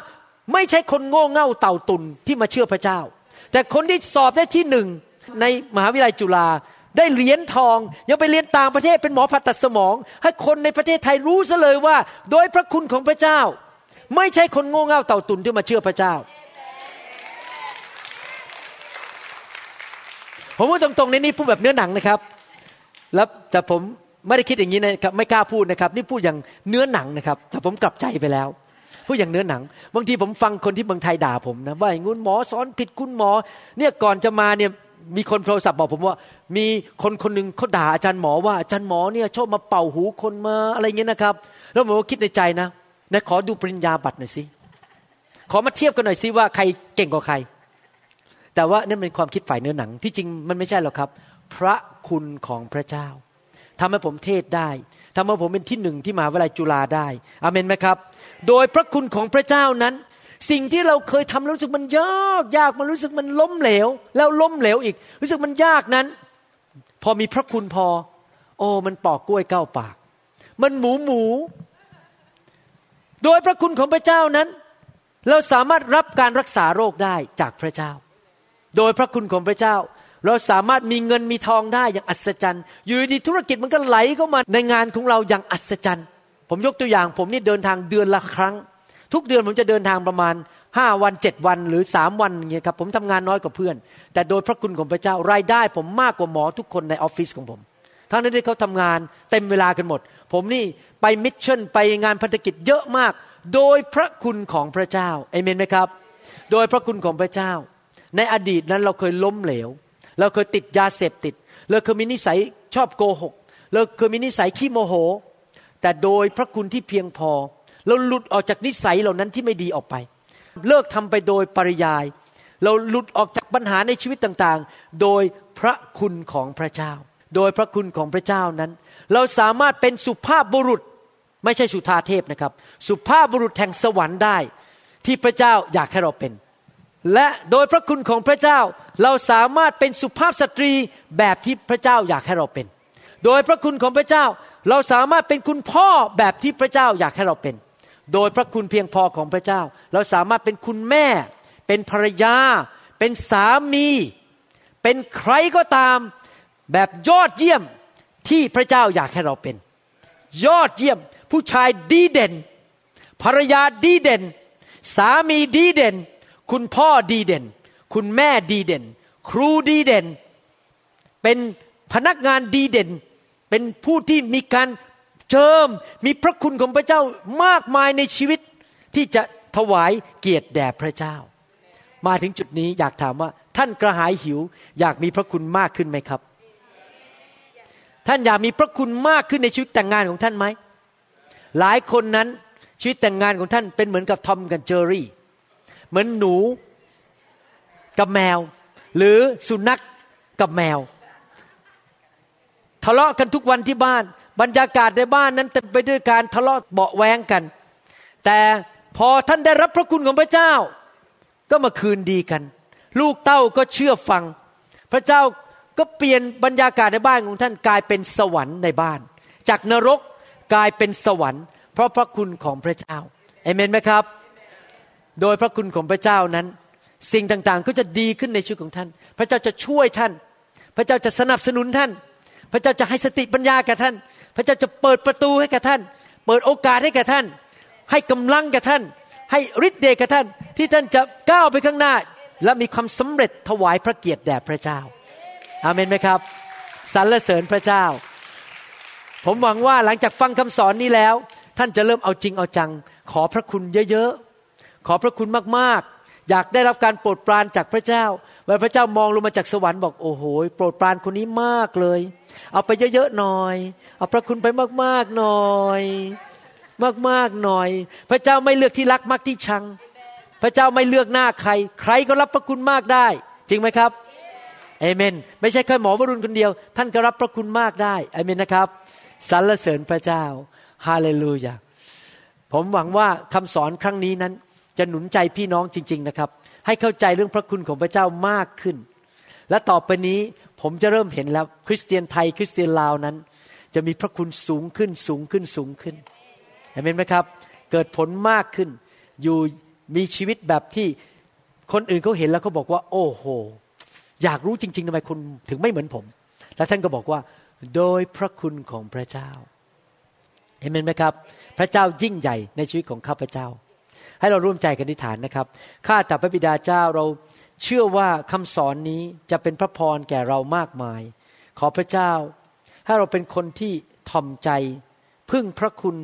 ไม่ใช่คนโง่เง่าเต่าตุนที่มาเชื่อพระเจ้า แต่คนที่สอบได้ที่หนึ่งในมหาวิทยาลัยจุฬาได้เหรียญทอง ยังไปเรียนต่างประเทศเป็นหมอผ่าตัดสมอง ให้คนในประเทศไทยรู้ซะเลยว่า โดยพระคุณของพระเจ้า ไม่ใช่คนโง่เง่าเต่าตุนที่มาเชื่อพระเจ้า ผมพูดตรงๆในนี้พูดแบบเนื้อหนังนะครับ แล้วแต่ผมไม่ได้คิดอย่างนี้นะครับไม่กล้าพูดนะครับ นี่พูดอย่างเนื้อหนังนะครับ แต่ผมกลับใจไปแล้วพูดอย่างเนื้อหนัง บางทีผมฟังคนที่เมืองไทยด่าผมนะว่าอย่างงู้นหมอสอนผิดคุณหมอ เนี่ยก่อนจะมาเนี่ยมีคนโทรศัพท์บอกผมว่า มีคนคนหนึ่งเขาด่าอาจารย์หมอว่าอาจารย์หมอเนี่ยชอบมาเป่าหูคนมาอะไรเงี้ยนะครับ แล้วผมก็คิดในใจนะ นะขอดูปริญญาบัตรหน่อยสิขอมาเทียบกันหน่อยสิว่าใครเก่งกว่าใคร แต่ว่านี่เป็นความคิดฝ่ายเนื้อหนังที่จริงมันไม่ใช่หรอกครับ พระคุณของพระเจ้าทำให้ผมเทศได้ทำให้ผมเป็นที่หนึ่งที่มหาวิทยาลัยจุฬาได้อเมนไหมครับ โดยพระคุณของพระเจ้านั้น สิ่งที่เราเคยทำรู้สึกมันยากยากมันรู้สึกมันล้มเหลว แล้วล้มเหลวอีก รู้สึกมันยากนั้น พอมีพระคุณพอ โอ้มันปอกกล้วยเก้าปาก มันหมูหมู โดยพระคุณของพระเจ้านั้น เราสามารถรับการรักษาโรคได้จากพระเจ้า โดยพระคุณของพระเจ้า เราสามารถมีเงินมีทองได้อย่างอัศจรรย์ อยู่ดีธุรกิจมันก็ไหลเข้ามาในงานของเราอย่างอัศจรรย์ ผมยกตัวอย่างผมนี่เดินทางเดือนละครั้ง ทุกเดือนผมจะเดินทางประมาณห้าวันเจ็ดวันหรือสามวันเงี้ยครับผมทำงานน้อยกว่าเพื่อน แต่โดยพระคุณของพระเจ้ารายได้ ผมมากกว่าหมอทุกคนในออฟฟิศของผมทั้งนั้นที่เขาทำงานเต็มเวลากันหมด ผมนี่ ไป mission ไปงานพันธกิจเยอะมาก โดยพระคุณของพระเจ้าเอเมนไหมครับ โดยพระคุณของพระเจ้า ในอดีตนั้นเราเคยล้มเหลว เราเคยติดยาเสพติด เราเคยมีนิสัยชอบโกหก เราเคยมีนิสัยขี้โมโห แต่โดยพระคุณที่เพียงพอ เราหลุดออกจากนิสัยเหล่านั้นที่ไม่ดีออกไป เลิกทำไปโดยปริยาย เราหลุดออกจากปัญหาในชีวิตต่างๆ โดยพระคุณของพระเจ้า โดยพระคุณของพระเจ้านั้น เราสามารถเป็นสุภาพบุรุษ ไม่ใช่สุธาเทพนะครับ สุภาพบุรุษแห่งสวรรค์ได้ ที่พระเจ้าอยากให้เราเป็น และโดยพระคุณของพระเจ้าเราสามารถเป็นสุภาพสตรีแบบที่พระเจ้าอยากให้เราเป็น โดยพระคุณของพระเจ้าเราสามารถเป็นคุณพ่อแบบที่พระเจ้าอยากให้เราเป็น โดยพระคุณเพียงพอของพระเจ้า เราสามารถเป็นคุณแม่ เป็นภรรยา เป็นสามี เป็นใครก็ตามแบบยอดเยี่ยมที่พระเจ้าอยากให้เราเป็น ยอดเยี่ยม ผู้ชายดีเด่น ภรรยาดีเด่น สามีดีเด่น คุณพ่อดีเด่น คุณแม่ดีเด่น ครูดีเด่น เป็นพนักงานดีเด่น เป็นผู้ที่มีการเจิมมีพระคุณของพระเจ้ามากมายในชีวิตที่จะถวายเกียรติแด่พระเจ้า มาถึงจุดนี้อยากถามว่า ท่านกระหายหิว อยากมีพระคุณมากขึ้นไหมครับ ท่านอยากมีพระคุณมากขึ้นในชีวิตแต่งงานของท่านไหม หลายคนนั้นชีวิตแต่งงานของท่านเป็นเหมือนกับทอมกับเจอรี่ เหมือนหนูกับแมว หรือสุนัขกกับแมว ทะเลาะกันทุกวันที่บ้าน บรรยากาศในบ้านนั้นเต็มไปด้วยการทะเลาะเบาแวงกัน แต่พอท่านได้รับพระคุณของพระเจ้า ก็มาคืนดีกัน ลูกเต้าก็เชื่อฟัง พระเจ้าก็เปลี่ยนบรรยากาศในบ้านของท่านกลายเป็นสวรรค์ในบ้าน จากนรก กลายเป็นสวรรค์ เพราะพระคุณของพระเจ้าเอเมนไหมครับ โดยพระคุณของพระเจ้านั้น สิ่งต่างๆก็จะดีขึ้นในชีวิตของท่าน พระเจ้าจะช่วยท่าน พระเจ้าจะสนับสนุนท่าน พระเจ้าจะให้สติปัญญาแก่ท่าน พระเจ้าจะเปิดประตูให้แก่ท่าน เปิดโอกาสให้แก่ท่าน ให้กำลังแก่ท่าน ให้ฤทธิ์เดชแก่ท่าน ที่ท่านจะก้าวไปข้างหน้า และมีความสำเร็จถวายพระเกียรติแด่พระเจ้าอาเมนไหมครับสรรเสริญพระเจ้า ผมหวังว่าหลังจากฟังคำสอนนี้แล้ว ท่านจะเริ่มเอาจริงเอาจัง ขอพระคุณเยอะๆ ขอพระคุณมากๆ อยากได้รับการโปรดปรานจากพระเจ้าเมื่อพระเจ้ามองลงมาจากสวรรค์บอกโอ้โหโปรดปรานคนนี้มากเลย เอาไปเยอะๆหน่อย เอาพระคุณไปมากๆหน่อย มากๆหน่อย พระเจ้าไม่เลือกที่รักมากที่ชัง พระเจ้าไม่เลือกหน้าใคร ใครก็รับพระคุณมากได้ จริงไหมครับ เอเมน ไม่ใช่แค่หมอวรุณคนเดียว ท่านก็รับพระคุณมากได้เอเมนนะครับสรรเสริญพระเจ้าฮาเลลูยาผมหวังว่าคำสอนครั้งนี้นั้น จะหนุนใจพี่น้องจริง ๆนะครับ ให้เข้าใจเรื่องพระคุณของพระเจ้ามากขึ้น และต่อไปนี้ผมจะเริ่มเห็นแล้ว คริสเตียนไทยคริสเตียนลาวนั้น จะมีพระคุณสูงขึ้นสูงขึ้นสูงขึ้นเห็นไหมครับ เกิดผลมากขึ้น อยู่มีชีวิตแบบที่คนอื่นเขาเห็นแล้วเขาบอกว่า โอ้โห อยากรู้จริงๆทำไมคุณถึงไม่เหมือนผม แล้วท่านก็บอกว่า โดยพระคุณของพระเจ้าเห็นไหมครับ พระเจ้ายิ่งใหญ่ในชีวิตของข้าพเจ้า ให้เราร่วมใจกันอธิษฐานนะครับข้าแต่พระบิดาเจ้าเราเชื่อว่าคำสอนนี้จะเป็นพระพรแก่เรามากมาย ขอพระเจ้า ให้เราเป็นคนที่ทอมใจ พึ่งพระคุณ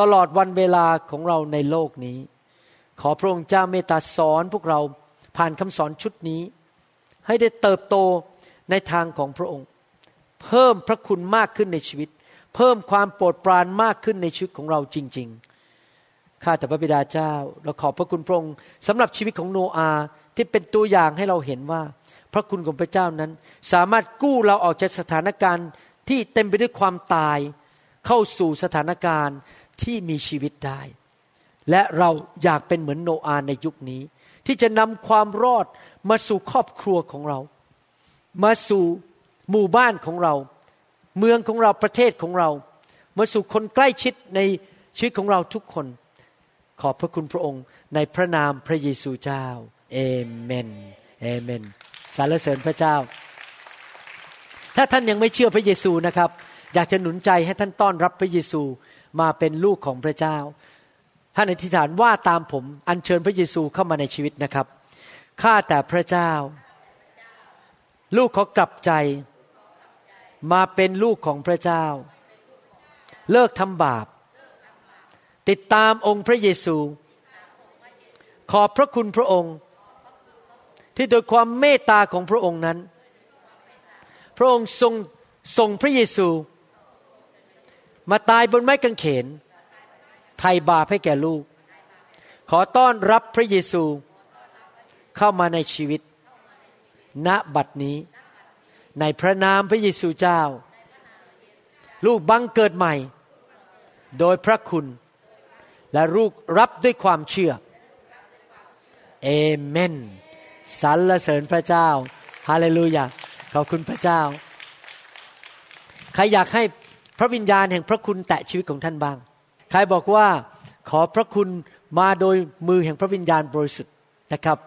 ตลอดวันเวลาของเราในโลกนี้ ขอพระองค์เจ้าเมตตาสอนพวกเราผ่านคำสอนชุดนี้ ให้ได้เติบโตในทางของพระองค์ เพิ่มพระคุณมากขึ้นในชีวิต เพิ่มความโปรดปรานมากขึ้นในชีวิตของเราจริง ๆ ข้าแต่พระบิดาเจ้า เราขอบพระคุณพระองค์สำหรับชีวิตของโนอาที่เป็นตัวอย่างให้เราเห็นว่า พระคุณของพระเจ้านั้น สามารถกู้เราออกจากสถานการณ์ที่เต็มไปด้วยความตาย เข้าสู่สถานการณ์ที่มีชีวิตได้ และเราอยากเป็นเหมือนโนอาในยุคนี้ ที่จะนำความรอด มาสู่ครอบครัวของเรา มาสู่หมู่บ้านของเรา เมืองของเราประเทศของเรา มาสู่คนใกล้ชิดในชีวิตของเราทุกคน ขอบพระคุณพระองค์ในพระนามพระเยซูเจ้าเอเมนเอเมนสรรเสริญพระเจ้า ถ้าท่านยังไม่เชื่อพระเยซูนะครับ อยากจะหนุนใจให้ท่านต้อนรับพระเยซูมาเป็นลูกของพระเจ้าท่านอธิษฐานว่าตามผมอัญเชิญพระเยซูเข้ามาในชีวิตนะครับ ข้าแต่พระเจ้า ลูกขอกลับใจ มาเป็นลูกของพระเจ้า เลิกทำบาป ติดตามองค์พระเยซู ขอบพระคุณพระองค์ ที่โดยความเมตตาของพระองค์นั้น พระองค์ทรงส่งพระเยซู มาตายบนไม้กางเขนไถ่บาปให้แก่ลูก ขอต้อนรับพระเยซู เข้ามาในชีวิต ณบัดนี้ ในพระนามพระเยซูเจ้า ลูกบังเกิดใหม่ โดยพระคุณ และลูกรับด้วยความเชื่อเอเมนสรรเสริญพระเจ้าฮาเลลูยาขอบคุณพระเจ้า ใครอยากให้พระวิญญาณแห่งพระคุณแตะชีวิตของท่านบ้าง ใครบอกว่าขอพระคุณมาโดยมือแห่งพระวิญญาณบริสุทธิ์นะครับ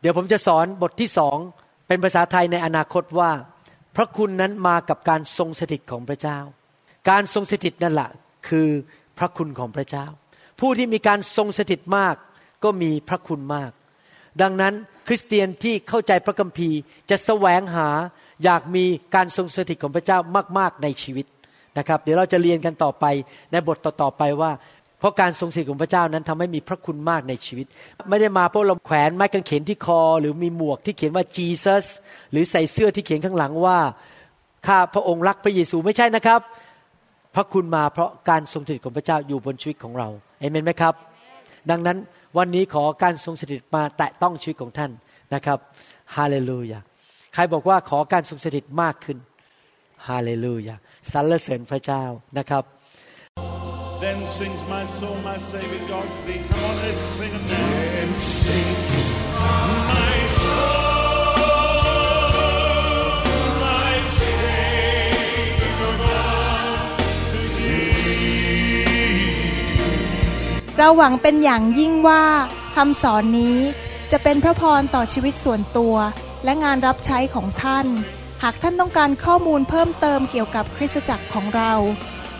เดี๋ยวผมจะสอนบทที่สองเป็นภาษาไทยในอนาคตว่า พระคุณนั้นมากับการทรงสถิตของพระเจ้า การทรงสถิตนั่นแหละคือพระคุณของพระเจ้า ผู้ที่มีการทรงสถิตมากก็มีพระคุณมาก ดังนั้นคริสเตียนที่เข้าใจพระคัมภีร์จะแสวงหาอยากมีการทรงสถิตของพระเจ้ามาก ๆ ในชีวิตนะครับ เดี๋ยวเราจะเรียนกันต่อไปในบทต่อๆไปว่า เพราะการทรงสถิตของพระเจ้านั้นทำให้มีพระคุณมากในชีวิต ไม่ได้มาเพราะเราแขวนไม้กางเขนที่คอ หรือมีหมวกที่เขียนว่า Jesus หรือใส่เสื้อที่เขียนข้างหลังว่าข้าพระองค์รักพระเยซูไม่ใช่นะครับ พระคุณมาเพราะการทรงสถิตของพระเจ้าอยู่บนชีวิตของเราเอเมนไหมครับ ดังนั้นวันนี้ขอการทรงสถิตมาแตะต้องชีวิตของท่านนะครับฮาเลลูยาใครบอกว่าขอการทรงสถิตมากขึ้นฮาเลลูยาสรรเสริญพระเจ้านะครับ Then sings my soul, my Savior God to thee. Come on, let's sing it now. Then sings my soul, my Savior God to thee. เราหวังเป็นอย่างยิ่งว่าคำสอนนี้จะเป็นพระพรต่อชีวิตส่วนตัว และงานรับใช้ของท่าน หากท่านต้องการข้อมูลเพิ่มเติมเกี่ยวกับคริสตจักรของเรา